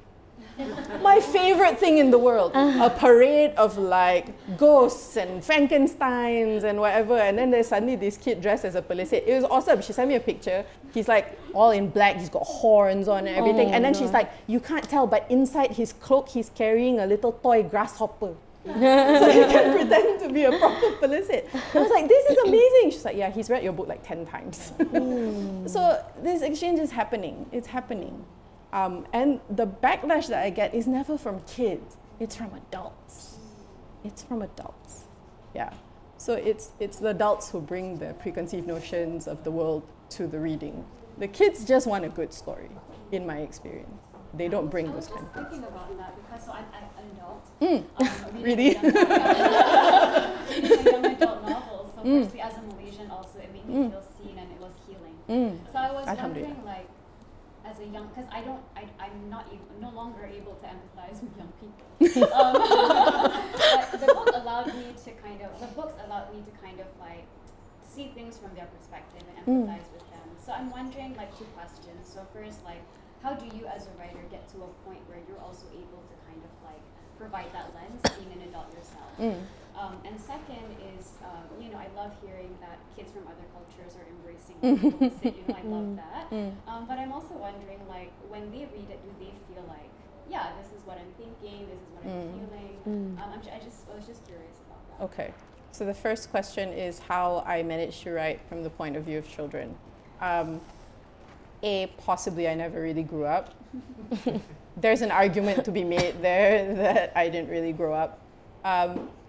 My favorite thing in the world. A parade of like ghosts and Frankensteins and whatever. And then there's suddenly this kid dressed as a pelesit. It was awesome. She sent me a picture. He's like all in black. He's got horns on and everything. Oh, and then she's like, you can't tell, but inside his cloak, he's carrying a little toy grasshopper. so he can pretend to be a proper pelesit. I was like, this is amazing. She's like, yeah, he's read your book like 10 times. so this exchange is happening. It's happening. Um, and the backlash that I get is never from kids, it's from adults. It's from adults. Yeah. So it's, it's the adults who bring the preconceived notions of the world to the reading. The kids just want a good story, in my experience. They don't bring those kind just of things. thinking about that because so I'm, I'm an adult. Mm. Um, Really? young, young adult novels. So Mm. firstly, as a Malaysian, also it made me Mm. feel seen and it was healing. Mm. So I was wondering, like, as a young, because I don't, I, I'm not, able, no longer able to empathize with young people. um, but the book allowed me to kind of, the books allowed me to kind of like see things from their perspective and Mm. empathize with them. So I'm wondering, like, two questions. So first, like, how do you as a writer get to a point where you're also able to kind of like provide that lens, being an adult yourself? Mm. Um, and second is, um, you know, I love hearing that kids from other cultures are embracing. You I love that. Mm. Um, but I'm also wondering, like, when they read it, do they feel like, yeah, this is what I'm thinking, this is what I'm Mm. feeling? Mm. Um, I'm, I just, I was just curious about that. Okay. So the first question is how I manage to write from the point of view of children. Um, a, possibly I never really grew up. There's an argument to be made there that I didn't really grow up.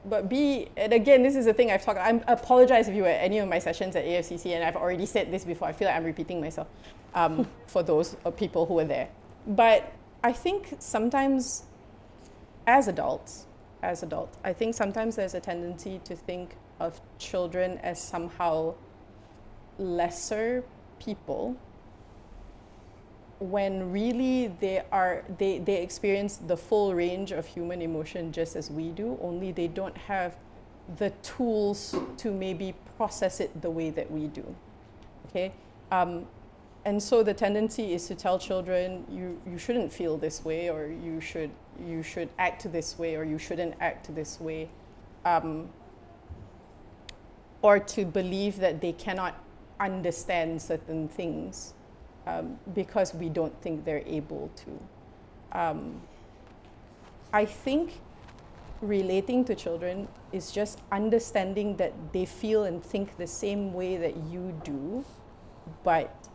But B, and again, this is the thing I've talked. I apologize if you were at any of my sessions at AFCC, and I've already said this before. I feel like I'm repeating myself um, for those uh, people who were there. But I think sometimes, as adults, as adults, I think sometimes there's a tendency to think of children as somehow lesser people when really they are they, they experience the full range of human emotion just as we do only they don't have the tools to maybe process it the way that we do okay? Um, and so the tendency is to tell children you, you shouldn't feel this way or you should you should act this way or you shouldn't act this way. Um, or to believe that they cannot understand certain things um, because we don't think they're able to. Um, I think relating to children is just understanding that they feel and think the same way that you do, but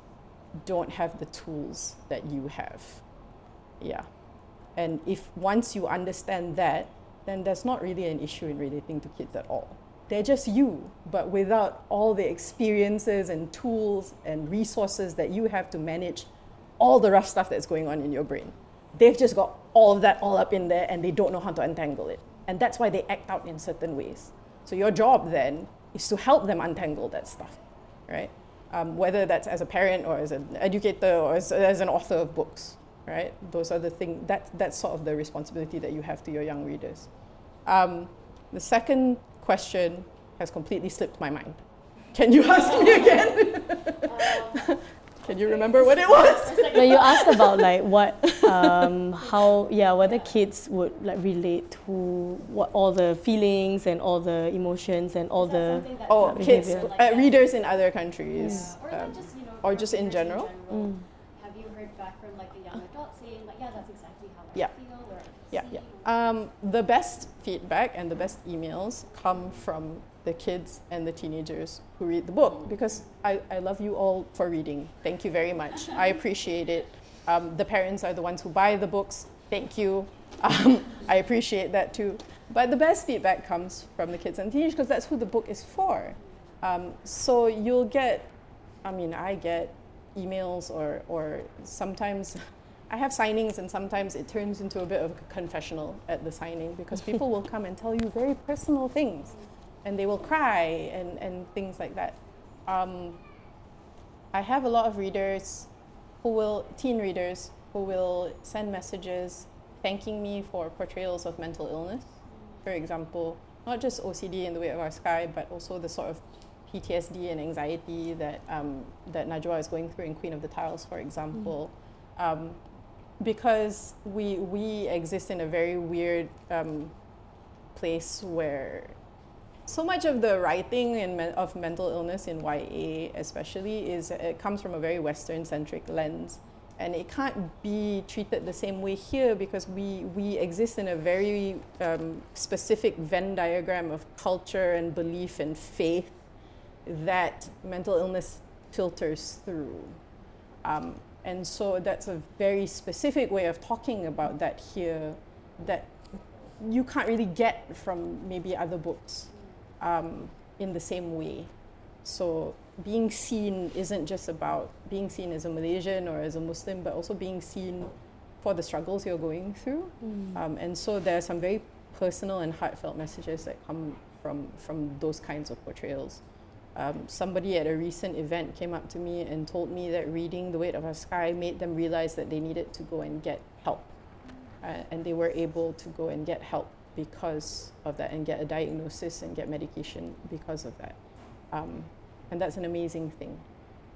don't have the tools that you have. Yeah. And if once you understand that, then there's not really an issue in relating to kids at all. They're just you, but without all the experiences and tools and resources that you have to manage all the rough stuff that's going on in your brain. They've just got all of that all up in there and they don't know how to untangle it. And that's why they act out in certain ways. So your job then is to help them untangle that stuff, right? Um, whether that's as a parent or as an educator or as, as an author of books, right? Those are the things, that, that's sort of the responsibility that you have to your young readers. Um, the second question has completely slipped my mind. Can you ask me again? Um, Can you remember what it was? No, you asked about like what, um, how, yeah, whether kids would like relate to what all the feelings and all the emotions and all the. Oh, kids, like uh, readers in other countries. Or um, even just, you know, or just in readers general? Mm. Have you heard back from like a young adult saying like, yeah, that's exactly how I Yeah. feel or I Yeah, see yeah. or- Um, the best feedback and the best emails come from the kids and the teenagers who read the book because I, I love you all for reading. Thank you very much. I appreciate it. Um, the parents are the ones who buy the books. Thank you. Um, I appreciate that too. But the best feedback comes from the kids and teenagers because that's who the book is for. Um, so you'll get, I mean, I get emails or, or sometimes I have signings and sometimes it turns into a bit of a confessional at the signing because people will come and tell you very personal things and they will cry and, and things like that. Um, I have a lot of readers who will, teen readers, who will send messages thanking me for portrayals of mental illness, for example, not just OCD in the weight of our sky, but also the sort of PTSD and anxiety that um, that Najwa is going through in Queen of the Tiles, for example, mm. um, because we we exist in a very weird um, place where so much of the writing in me- of mental illness in YA, especially, is it comes from a very Western centric lens and it can't be treated the same way here because we, we exist in a very um, specific Venn diagram of culture and belief and faith that mental illness filters through. Um, and so that's a very specific way of talking about that here that you can't really get from maybe other books um, in the same way. So being seen isn't just about being seen as a Malaysian or as a Muslim, but also being seen for the struggles you're going through. Mm. Um, and so there are some very personal and heartfelt messages that come from, from those kinds of portrayals. Um, somebody at a recent event came up to me and told me that reading The Weight of Our Sky made them realize that they needed to go and get help. Uh, and they were able to go and get help because of that and get a diagnosis and get medication because of that. Um, and that's an amazing thing.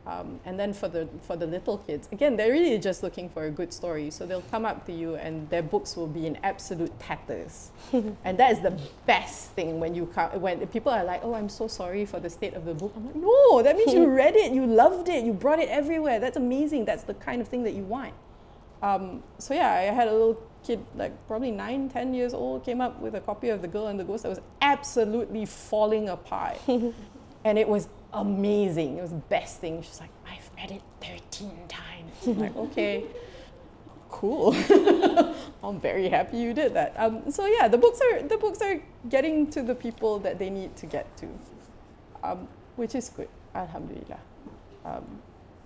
Um, and then for the for the little kids, again, they're really just looking for a good story. So they'll come up to you, and their books will be in absolute tatters, and that is the best thing when you come, when people are like, "Oh, I'm so sorry for the state of the book." I'm like, "No, that means you read it, you loved it, you brought it everywhere. That's amazing. That's the kind of thing that you want." Um, so yeah, I had a little kid, like probably nine, ten years old, came up with a copy of The Girl and the Ghost that was absolutely falling apart, and it was amazing. It was the best thing. She's like, I've read it 13 times. I'm like, okay, cool. I'm very happy you did that. Um, so yeah, the books are the books are getting to the people that they need to get to, um, which is good. Alhamdulillah. Um,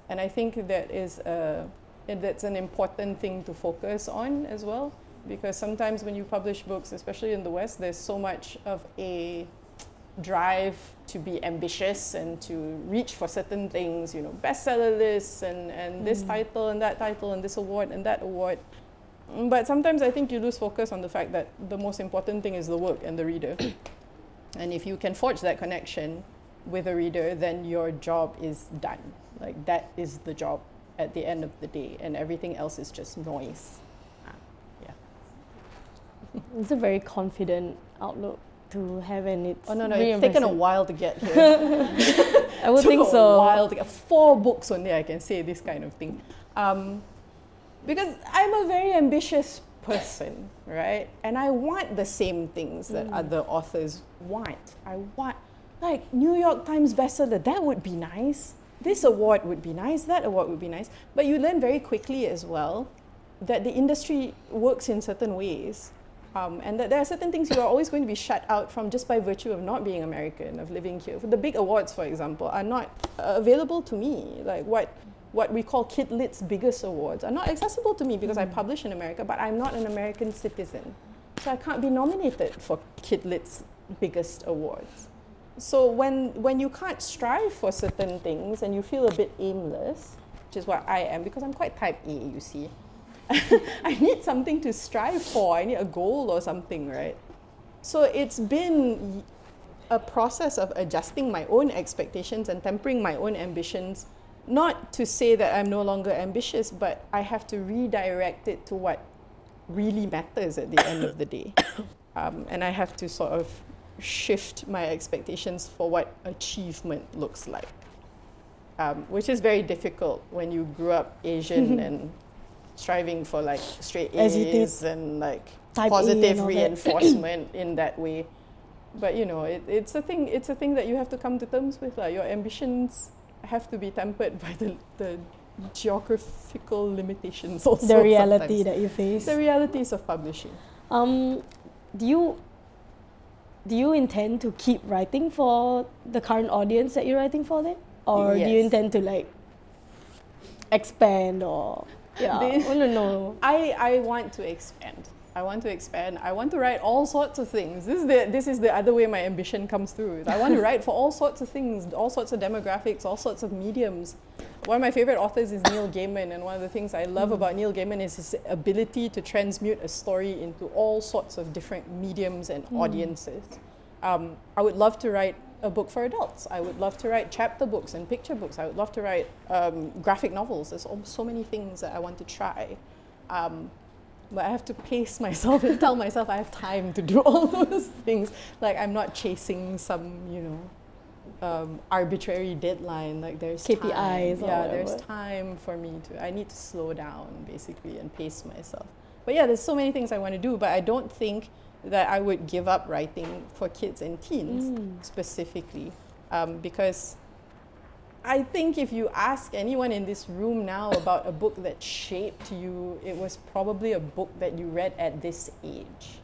and I think that is a, that's an important thing to focus on as well, because sometimes when you publish books, especially in the West, there's so much of a drive to be ambitious and to reach for certain things, you know, bestseller lists and, and mm. this title and that title and this award and that award. But sometimes I think you lose focus on the fact that the most important thing is the work and the reader. and if you can forge that connection with a reader, then your job is done. Like that is the job at the end of the day, and everything else is just noise. Ah, yeah. it's a very confident outlook to have and it's oh no no really it's taken a while to get here. I would think a so. while to get four books only I can say this kind of thing. Um, because I'm a very ambitious person right? And I want the same things that mm. other authors want. I want like New York Times bestseller that would be nice. This award would be nice that award would be nice. But you learn very quickly as well that the industry works in certain ways um, and that there are certain things you are always going to be shut out from just by virtue of not being American, of living here. The big awards, for example, are not uh, available to me. Like what, what we call Kid Lit's biggest awards are not accessible to me because mm. I publish in America, but I'm not an American citizen. So I can't be nominated for Kid Lit's biggest awards. So when, when you can't strive for certain things and you feel a bit aimless, which is what I am, because I'm quite type A, you see. I need something to strive for. I need a goal or something, right? So it's been a process of adjusting my own expectations and tempering my own ambitions. Not to say that I'm no longer ambitious, but I have to redirect it to what really matters at the end of the day. Um, and I have to sort of shift my expectations for what achievement looks like, um, which is very difficult when you grew up Asian and striving for like straight A's and like positive reinforcement in that way. but you know, it, it's a thing. It's a thing that you have to come to terms with. Like your ambitions have to be tempered by the the geographical limitations. Also, the reality sometimes. that you face. the realities of publishing. Um, do you do you intend to keep writing for the current audience that you're writing for then, or do you intend to like expand or yeah? They- I want to. I, I want to expand. I want to expand. I want to write all sorts of things. This is the this is the other way my ambition comes through. I want to write for all sorts of things, all sorts of demographics, all sorts of mediums. One of my favorite authors is Neil Gaiman, and one of the things I love about Neil Gaiman is his ability to transmute a story into all sorts of different mediums and audiences. Um, I would love to write a book for adults. I would love to write chapter books and picture books. I would love to write um, graphic novels. There's so many things that I want to try. Um, but I have to pace myself and tell myself I have time to do all those things. Like I'm not chasing some, you know, um, arbitrary deadline. Like there's KPIs Time. Yeah, there's time for me to. I need to slow down basically and pace myself. But yeah, there's so many things I want to do. But I don't think that I would give up writing for kids and teens Mm. specifically, um, because I think if you ask anyone in this room now about a book that shaped you, it was probably a book that you read at this age.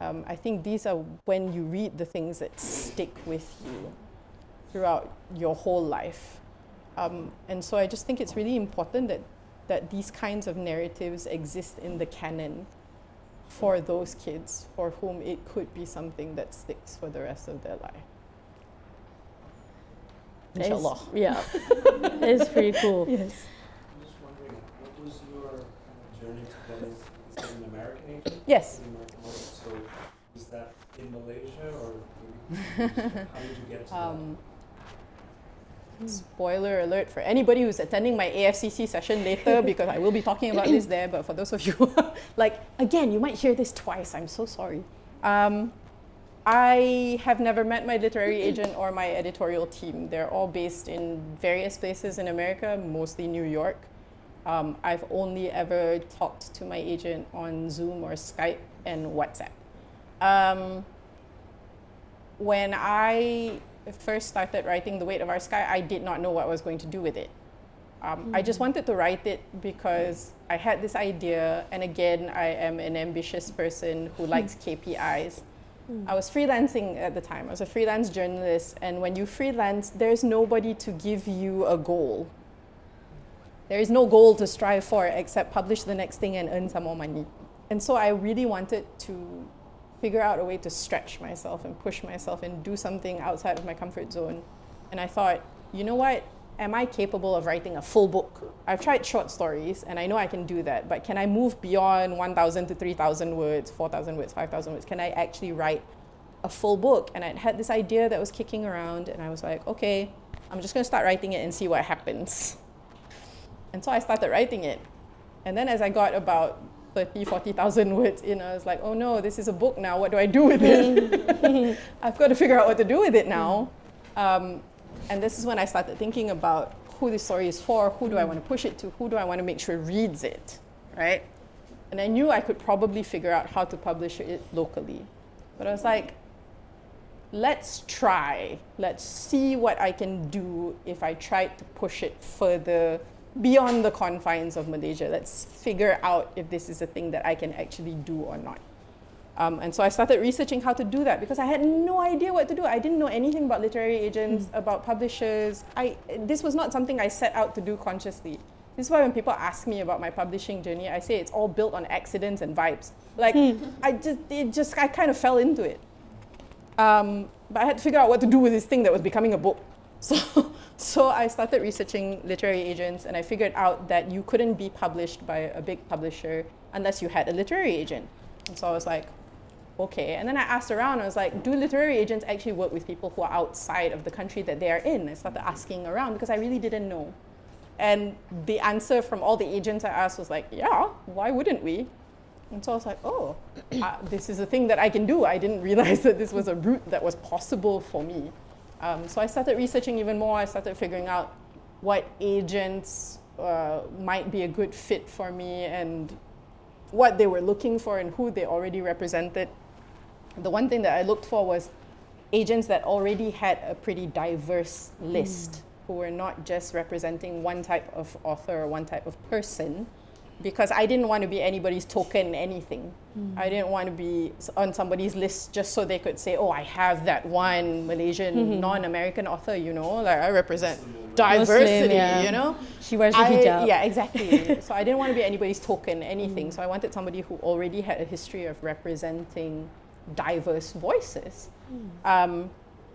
Um, I think these are when you read the things that stick with you throughout your whole life. Um, and so I just think it's really important that, that these kinds of narratives exist in the canon for those kids for whom it could be something that sticks for the rest of their life. That is- Inshallah. Yeah, it's pretty cool. Yes. I'm just wondering, what was your kind of journey to getting, is that an American agent? Yes. An American model? So was that in Malaysia or maybe, how did you get to Um, spoiler alert for anybody who's attending my AFCC session later because I will be talking about this there. But for those of you, like, again, you might hear this twice. I'm so sorry. Um, I have never met my literary agent or my editorial team. They're all based in various places in America, mostly New York. Um, I've only ever talked to my agent on Zoom or Skype and WhatsApp. Um, when I first started writing The Weight of Our Sky, I did not know what I was going to do with it. Um, I just hmm. wanted to write it because I had this idea, and again, I am an ambitious person who hmm. likes KPIs. Hmm. I was freelancing at the time. I was a freelance journalist, and when you freelance, there's nobody to give you a goal. There is no goal to strive for except publish the next thing and earn some more money. And so I really wanted to figure out a way to stretch myself and push myself and do something outside of my comfort zone. And I thought, you know what? Am I capable of writing a full book? I've tried short stories and I know I can do that, but can I move beyond 1,000 to 3,000 words, 4,000 words, 5,000 words? Can I actually write a full book? And I'd had this idea that was kicking around and I was like, okay, I'm just gonna start writing it and see what happens. And so I started writing it. And then as I got about 30, 40,000 words in, I was like, oh no, this is a book now. What do I do with it? Mm. I've got to figure out what to do with it mm. now. Um, and this is when I started thinking about who this story is for, who do I mm. want to push it to, who do I want to make sure reads it, right? And I knew I could probably figure out how to publish it locally. But I was like, let's try. Let's see what I can do if I tried to push it further beyond the confines of Malaysia. Let's figure out if this is a thing that I can actually do or not. Um, and so I started researching how to do that because I had no idea what to do. I didn't know anything about literary agents, about publishers. I, this was not something I set out to do consciously. This is why when people ask me about my publishing journey, I say it's all built on accidents and vibes. Like I just, it just, I kind of fell into it. Um, but I had to figure out what to do with this thing that was becoming a book. So, so I started researching literary agents, and I figured out that you couldn't be published by a big publisher unless you had a literary agent. And so I was like, okay. And then I asked around. I was like, do literary agents actually work with people who are outside of the country that they are in? I started asking around because I really didn't know. And the answer from all the agents I asked was like, yeah, why wouldn't we? And so I was like, oh, uh, this is a thing that I can do. I didn't realize that this was a route that was possible for me. Um, so I started researching even more. I started figuring out what agents uh, might be a good fit for me and what they were looking for and who they already represented. The one thing that I looked for was agents that already had a pretty diverse list who were not just representing one type of author or one type of person because I didn't want to be anybody's token anything. Hmm. I didn't want to be on somebody's list just so they could say, "Oh, I have that one Malaysian hmm, hmm, non-American author." You know, like I represent diversity. yeah. You know, She wears a I- hijab. yeah, exactly. so I didn't want to be anybody's token anything. So I wanted somebody who already had a history of representing diverse voices. Um,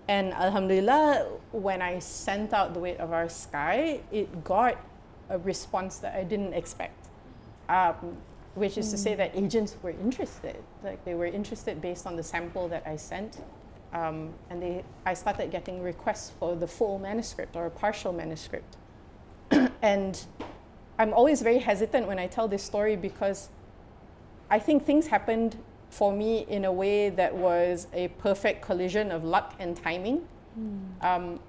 and Alhamdulillah, when I sent out The Weight of Our Sky, it got a response that I didn't expect. Um, which is to say that agents were interested. Like they were interested based on the sample that I sent. Um, and they, I started getting requests for the full manuscript or a partial manuscript. and I'm always very hesitant when I tell this story because I think things happened for me in a way that was a perfect collision of luck and timing. Um,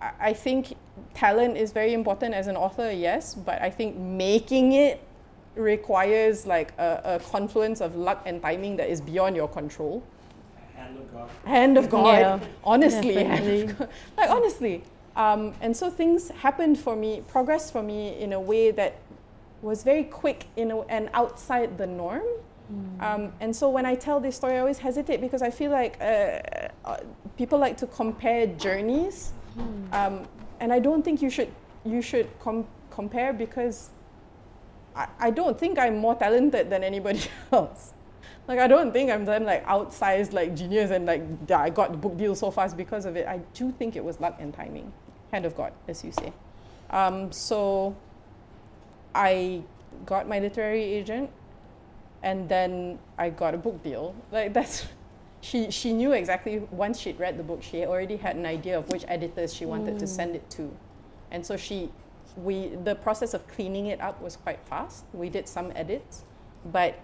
I I think talent is very important as an author, yes, but I think making it requires like a, a confluence of luck and timing that is beyond your control. Hand of God. Hand of God, Yeah, honestly, hand of God. like honestly. Um, and so things happened for me, progressed for me in a way that was very quick in a, and outside the norm. Um, and so when I tell this story, I always hesitate because I feel like uh, uh, people like to compare journeys, um, and I don't think you should you should com- compare because I, I don't think I'm more talented than anybody else. Like I don't think I'm some like outsized like genius and like I got the book deal so fast because of it. I do think it was luck and timing, hand of God, as you say. Um, so I got my literary agent, and then I got a book deal. Like that's. She, she knew exactly once she'd read the book she already had an idea of which editors she wanted to send it to and so she we the process of cleaning it up was quite fast we did some edits but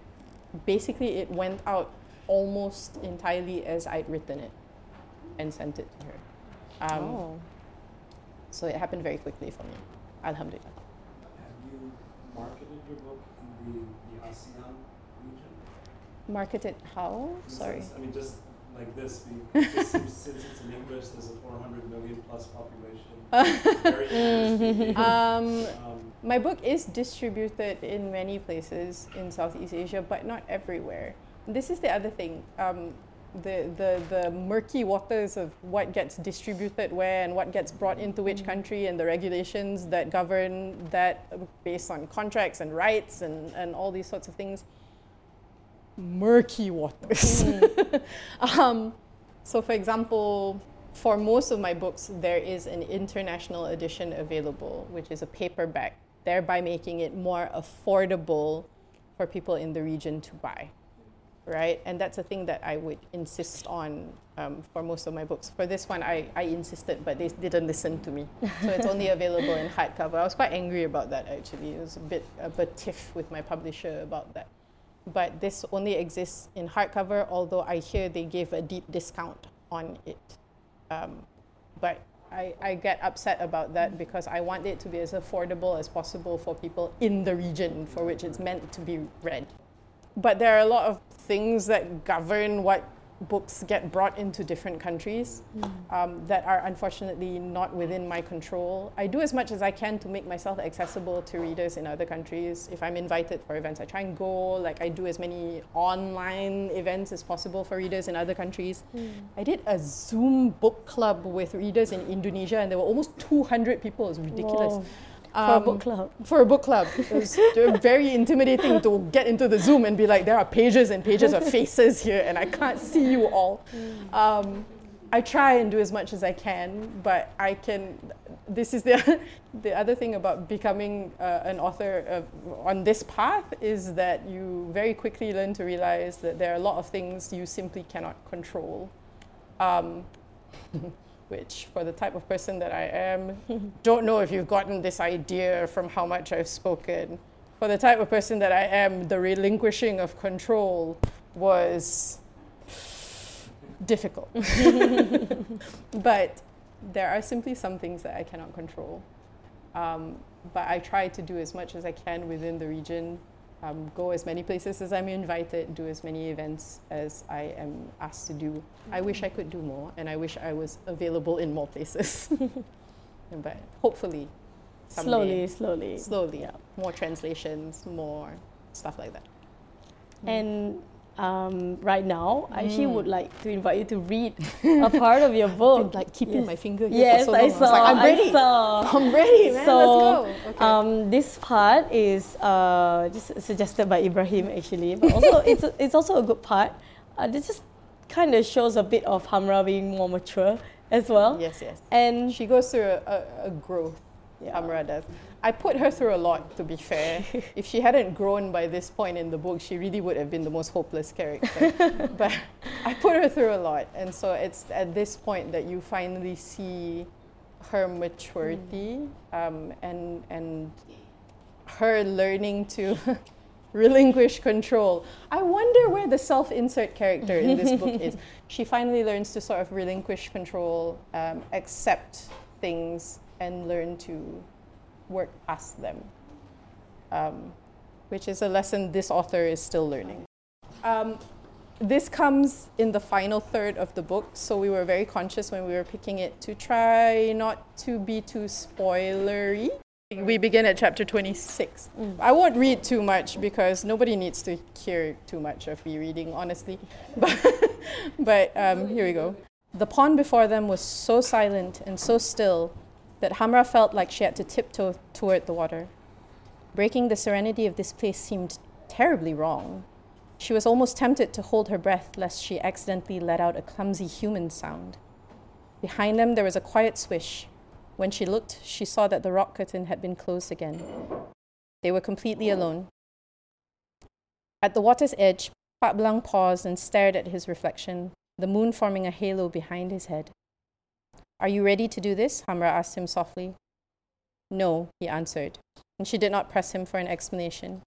basically it went out almost entirely as I'd written it and sent it to her. Um, oh. So it happened very quickly for me. Alhamdulillah. Have you marketed your book in the, the ASEAN region? Marketed how? In Sorry. sense- I mean, just like this, we, just since, since it's in English, there's a 400 million plus population. Very English-speaking. Um, Um, my book is distributed in many places in Southeast Asia, but not everywhere. This is the other thing. Um, the, the, the murky waters of what gets distributed where and what gets brought into which country and the regulations that govern that based on contracts and rights and, and all these sorts of things. Murky waters. um, so, for example, for most of my books, there is an international edition available, which is a paperback, thereby making it more affordable for people in the region to buy. Right? And that's a thing that I would insist on um, for most of my books. For this one, I, I insisted, but they didn't listen to me. So it's only available in hardcover. I was quite angry about that actually. It was a bit of a tiff with my publisher about that. But this only exists in hardcover, although I hear they gave a deep discount on it. Um, but I, I get upset about that because I want it to be as affordable as possible for people in the region for which it's meant to be read. But there are a lot of things that govern what books get brought into different countries um, that are unfortunately not within my control. I do as much as I can to make myself accessible to readers in other countries. If I'm invited for events, I try and go. Like I do as many online events as possible for readers in other countries. I did a Zoom book club with readers in Indonesia, and there were almost 200 people. It was ridiculous. Whoa. For a Um, book club. for a book club. It was very intimidating to get into the Zoom and be like, there are pages and pages of faces here, and I can't see you all. Um, I try and do as much as I can, but I can. This is the the other thing about becoming uh, an author of, on this path is that you very quickly learn to realize that there are a lot of things you simply cannot control. Um, which for the type of person that I am, don't know if you've gotten this idea from how much I've spoken. For the type of person that I am, the relinquishing of control was difficult. but there are simply some things that I cannot control. Um, but I try to do as much as I can within the region um, go as many places as I'm invited, do as many events as I am asked to do. I wish I could do more, and I wish I was available in more places. but hopefully, slowly, someday, slowly. slowly, more translations, more stuff like that. And um, right now, I actually Mm. would like to invite you to read a part of your book. Like keeping Yes. my finger here Yes, for so I long. saw. was like, I'm ready. I saw. I'm ready, man. So, Let's go. Okay. Um, this part is uh, just suggested by Ibrahim actually, but also it's a, it's also a good part. Uh, this just kind of shows a bit of Hamra being more mature as well. yes, yes. And She goes through a, a, a growth. Yeah. Hamra does. I put her through a lot, to be fair. if she hadn't grown by this point in the book, she really would have been the most hopeless character. but I put her through a lot, and so it's at this point that you finally see her maturity um, and and her learning to relinquish control. I wonder where the self-insert character in this book is. She finally learns to sort of relinquish control, um, accept things, and learn to work past them, um, which is a lesson this author is still learning. Um, this comes in the final third of the book, so we were very conscious when we were picking it to try not to be too spoilery. We begin at chapter 26. I won't read too much because nobody needs to hear too much of me reading, honestly. But, but um, here we go. The pond before them was so silent and so still that Hamra felt like she had to tiptoe toward the water. Breaking the serenity of this place seemed terribly wrong. She was almost tempted to hold her breath lest she accidentally let out a clumsy human sound. Behind them, there was a quiet swish. When she looked, she saw that the rock curtain had been closed again. They were completely alone. At the water's edge, Pak Blang paused and stared at his reflection, the moon forming a halo behind his head. Are you ready to do this? Hamra asked him softly. No, he answered, and she did not press him for an explanation.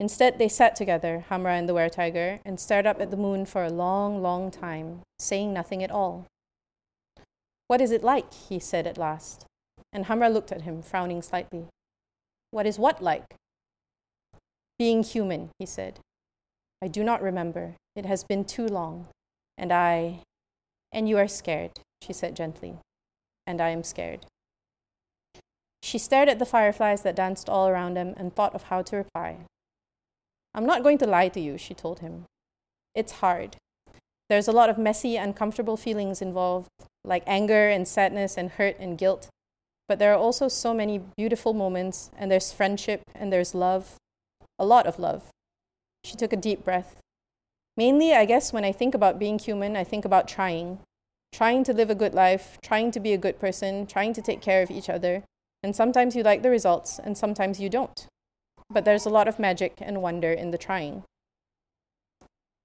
Instead, they sat together, Hamra and the were tiger, and stared up at the moon for a long, long time, saying nothing at all. What is it like? he said at last. And Hamra looked at him, frowning slightly. What is what like? Being human, he said. I do not remember. It has been too long. And I. And you are scared, she said gently. And I am scared. She stared at the fireflies that danced all around him and thought of how to reply. I'm not going to lie to you, she told him. It's hard. There's a lot of messy, uncomfortable feelings involved, like anger and sadness and hurt and guilt. But there are also so many beautiful moments, and there's friendship and there's love. A lot of love. She took a deep breath. Mainly, I guess, when I think about being human, I think about trying. Trying to live a good life, trying to be a good person, trying to take care of each other. And sometimes you like the results, and sometimes you don't. But there's a lot of magic and wonder in the trying.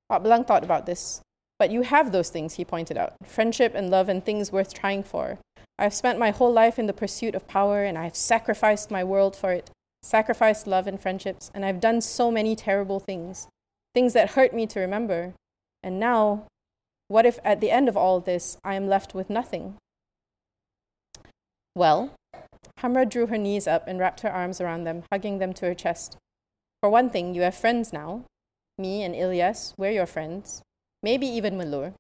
Pak Blang thought about this. But you have those things, he pointed out friendship and love and things worth trying for. I've spent my whole life in the pursuit of power, and I've sacrificed my world for it, sacrificed love and friendships, and I've done so many terrible things, things that hurt me to remember. And now, what if at the end of all this, I am left with nothing? Well, Hamra drew her knees up and wrapped her arms around them, hugging them to her chest. For one thing, you have friends now. Me and Ilyas, we're your friends. Maybe even Malur.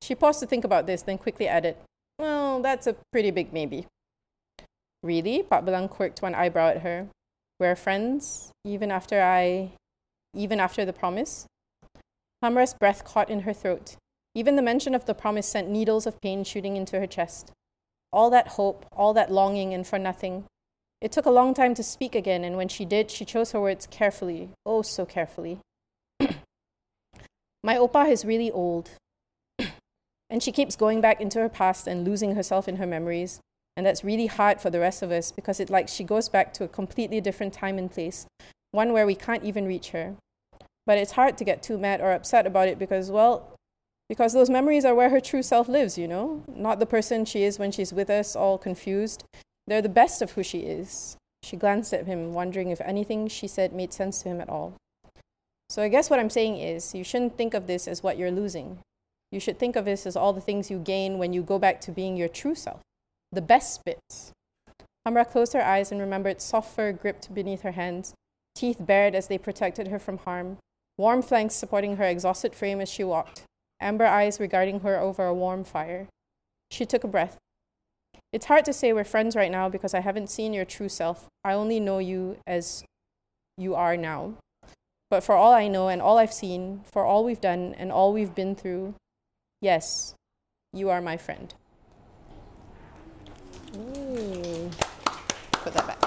She paused to think about this, then quickly added, Well, that's a pretty big maybe. Really? Pak Blang quirked one eyebrow at her. We're friends, even after I. even after the promise? Hamra's breath caught in her throat. Even the mention of the promise sent needles of pain shooting into her chest. All that hope, all that longing, and for nothing. It took a long time to speak again, and when she did, she chose her words carefully, oh so carefully. My Opah is really old. and she keeps going back into her past and losing herself in her memories. And that's really hard for the rest of us because it's like she goes back to a completely different time and place, one where we can't even reach her. But it's hard to get too mad or upset about it because, well, because those memories are where her true self lives, you know? Not the person she is when she's with us, all confused. They're the best of who she is. She glanced at him, wondering if anything she said made sense to him at all. So I guess what I'm saying is, you shouldn't think of this as what you're losing. You should think of this as all the things you gain when you go back to being your true self, the best bits. Hamra closed her eyes and remembered soft fur gripped beneath her hands, teeth bared as they protected her from harm, warm flanks supporting her exhausted frame as she walked, amber eyes regarding her over a warm fire. She took a breath. It's hard to say we're friends right now because I haven't seen your true self. I only know you as you are now. But for all I know and all I've seen, for all we've done and all we've been through, yes, you are my friend. Ooh. Put that back.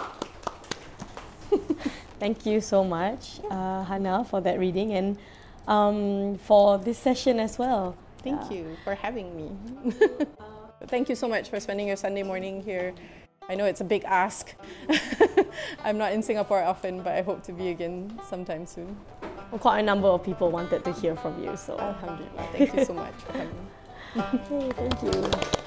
Thank you so much, uh, Hanna, for that reading and um, for this session as well. Thank Yeah. you for having me. Thank you so much for spending your Sunday morning here. I know it's a big ask. I'm not in Singapore often, but I hope to be again sometime soon. Well, quite a number of people wanted to hear from you, so Alhamdulillah. Thank you so much for coming. Hey, thank you.